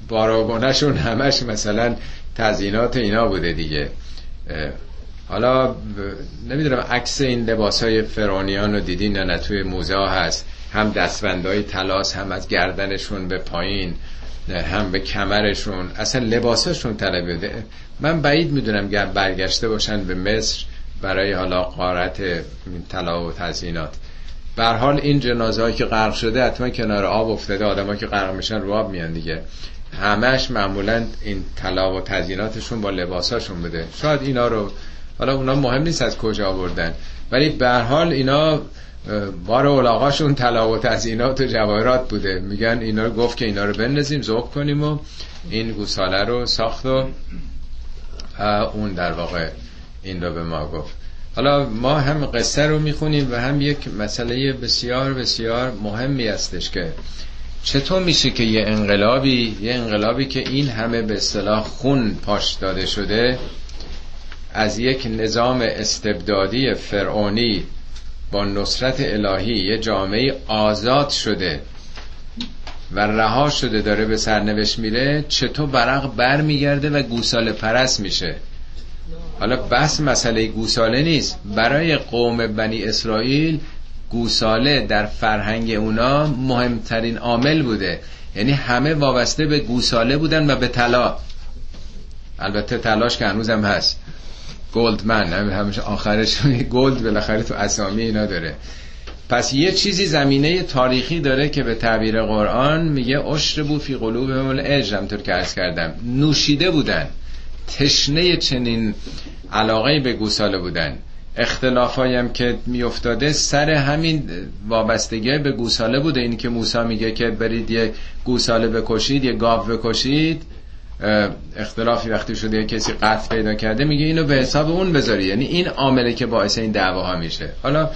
باراگونهشون همش مثلا تزینات اینا بوده دیگه. حالا نمی‌دونم عکس این لباس های فرانیان رو دیدین نه, توی موزه هست. هم دستبندهای تلاس هم از گردنشون به پایین. هم به کمرشون اصلا لباسشون طلب من بعید می‌دونم گر برگشته باشن به مصر برای حالا قارت طلا و تزیینات به حال این جنازه که غرق شده حتما کنار آب افتاده آدمایی که غرق میشن رو آب میان دیگه. همش معمولا این طلا و تزییناتشون با لباساشون بده شاید اینا رو حالا اونا مهم نیست از کجا آوردن. ولی به حال اینا بار اولاغاشون طلا و تزیینات و جواهرات بوده. میگن اینا رو گفت که اینا رو بندازیم ذوب کنیم و این گوساله رو ساخت و اون در واقع این رو به ما گفت. حالا ما هم قصه رو می‌خونیم و هم یک مسئله بسیار بسیار مهمی هستش که چطور میشه که یه انقلابی یه انقلابی که این همه به اصطلاح خون پاش داده شده از یک نظام استبدادی فرعونی با نصرت الهی یه جامعه آزاد شده و رها شده داره به سرنوشت میره چطور برق بر میگرده و گوساله پرست میشه. حالا بس مسئله گوساله نیست. برای قوم بنی اسرائیل گوساله در فرهنگ اونا مهمترین عامل بوده. یعنی همه وابسته به گوساله بودن و به طلا. البته طلاش که هنوزم هست. گلدمن همیشه آخرش gold بالاخره تو اسامی اینا داره. پس یه چیزی زمینه تاریخی داره که به تعبیر قرآن میگه أشربوا في قلوبهم العجل همونطور که عرض کردم. نوشیده بودن. تشنه چنین علاقه به گوساله بودن. اختلافایم که میافتاده سر همین وابستگی به گوساله بوده. این که موسی میگه که برید یه گوساله بکشید یه گاو بکشید اختلافی وقتی شده کسی قطع پیدا کرده میگه اینو به حساب اون بذاری. یعنی این عامله که باعث این دعواها میشه. حالا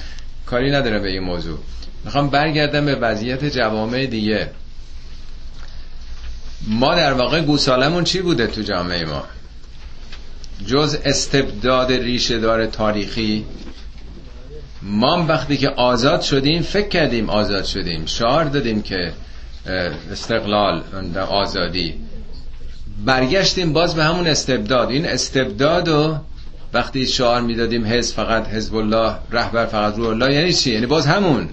کاری نداره به این موضوع. می‌خوام برگردم به وضعیت جوامع دیگه. ما در واقع گوسالمون چی بوده تو جامعه ما؟ جز استبداد ریشه دار تاریخی. ما وقتی که آزاد شدیم فکر کردیم آزاد شدیم. شعار دادیم که استقلال آزادی. برگشتیم باز به همون استبداد. این استبداد و وقتی شعار می‌دادیم حزب فقط حزب الله رهبر فقط رو الله یعنی چی؟ یعنی باز همون.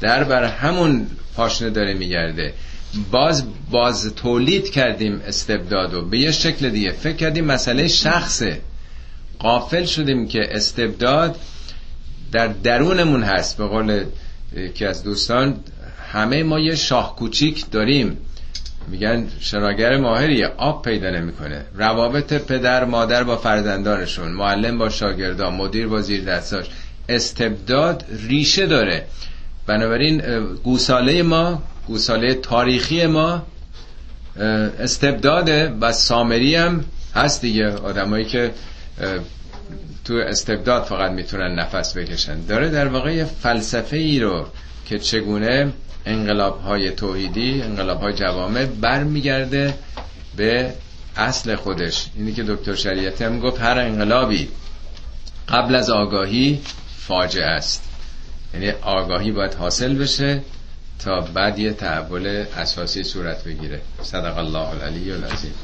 در بر همون پاشنه داره میگرده. باز باز تولید کردیم استبداد و به یه شکل دیگه. فکر کردیم مسئله شخصه. قافل شدیم که استبداد در درونمون هست. به قول یکی از دوستان همه ما یه شاه کوچیک داریم. میگن شراگر ماهری آب پیدا نمی‌کنه. روابط پدر مادر با فرزندانشون معلم با شاگردان مدیر با زیر دستاش استبداد ریشه داره. بنابراین گوساله ما گوساله تاریخی ما استبداده و سامری هم هست دیگه. آدمایی که تو استبداد فقط می‌تونن نفس بکشن. داره در واقع فلسفه ای رو که چگونه انقلاب های توحیدی انقلاب های جوامع برمیگرده به اصل خودش. اینی که دکتر شریعتی هم گفت هر انقلابی قبل از آگاهی فاجعه است. یعنی آگاهی باید حاصل بشه تا بعد یه تحول اساسی صورت بگیره. صدق الله العلی العظیم.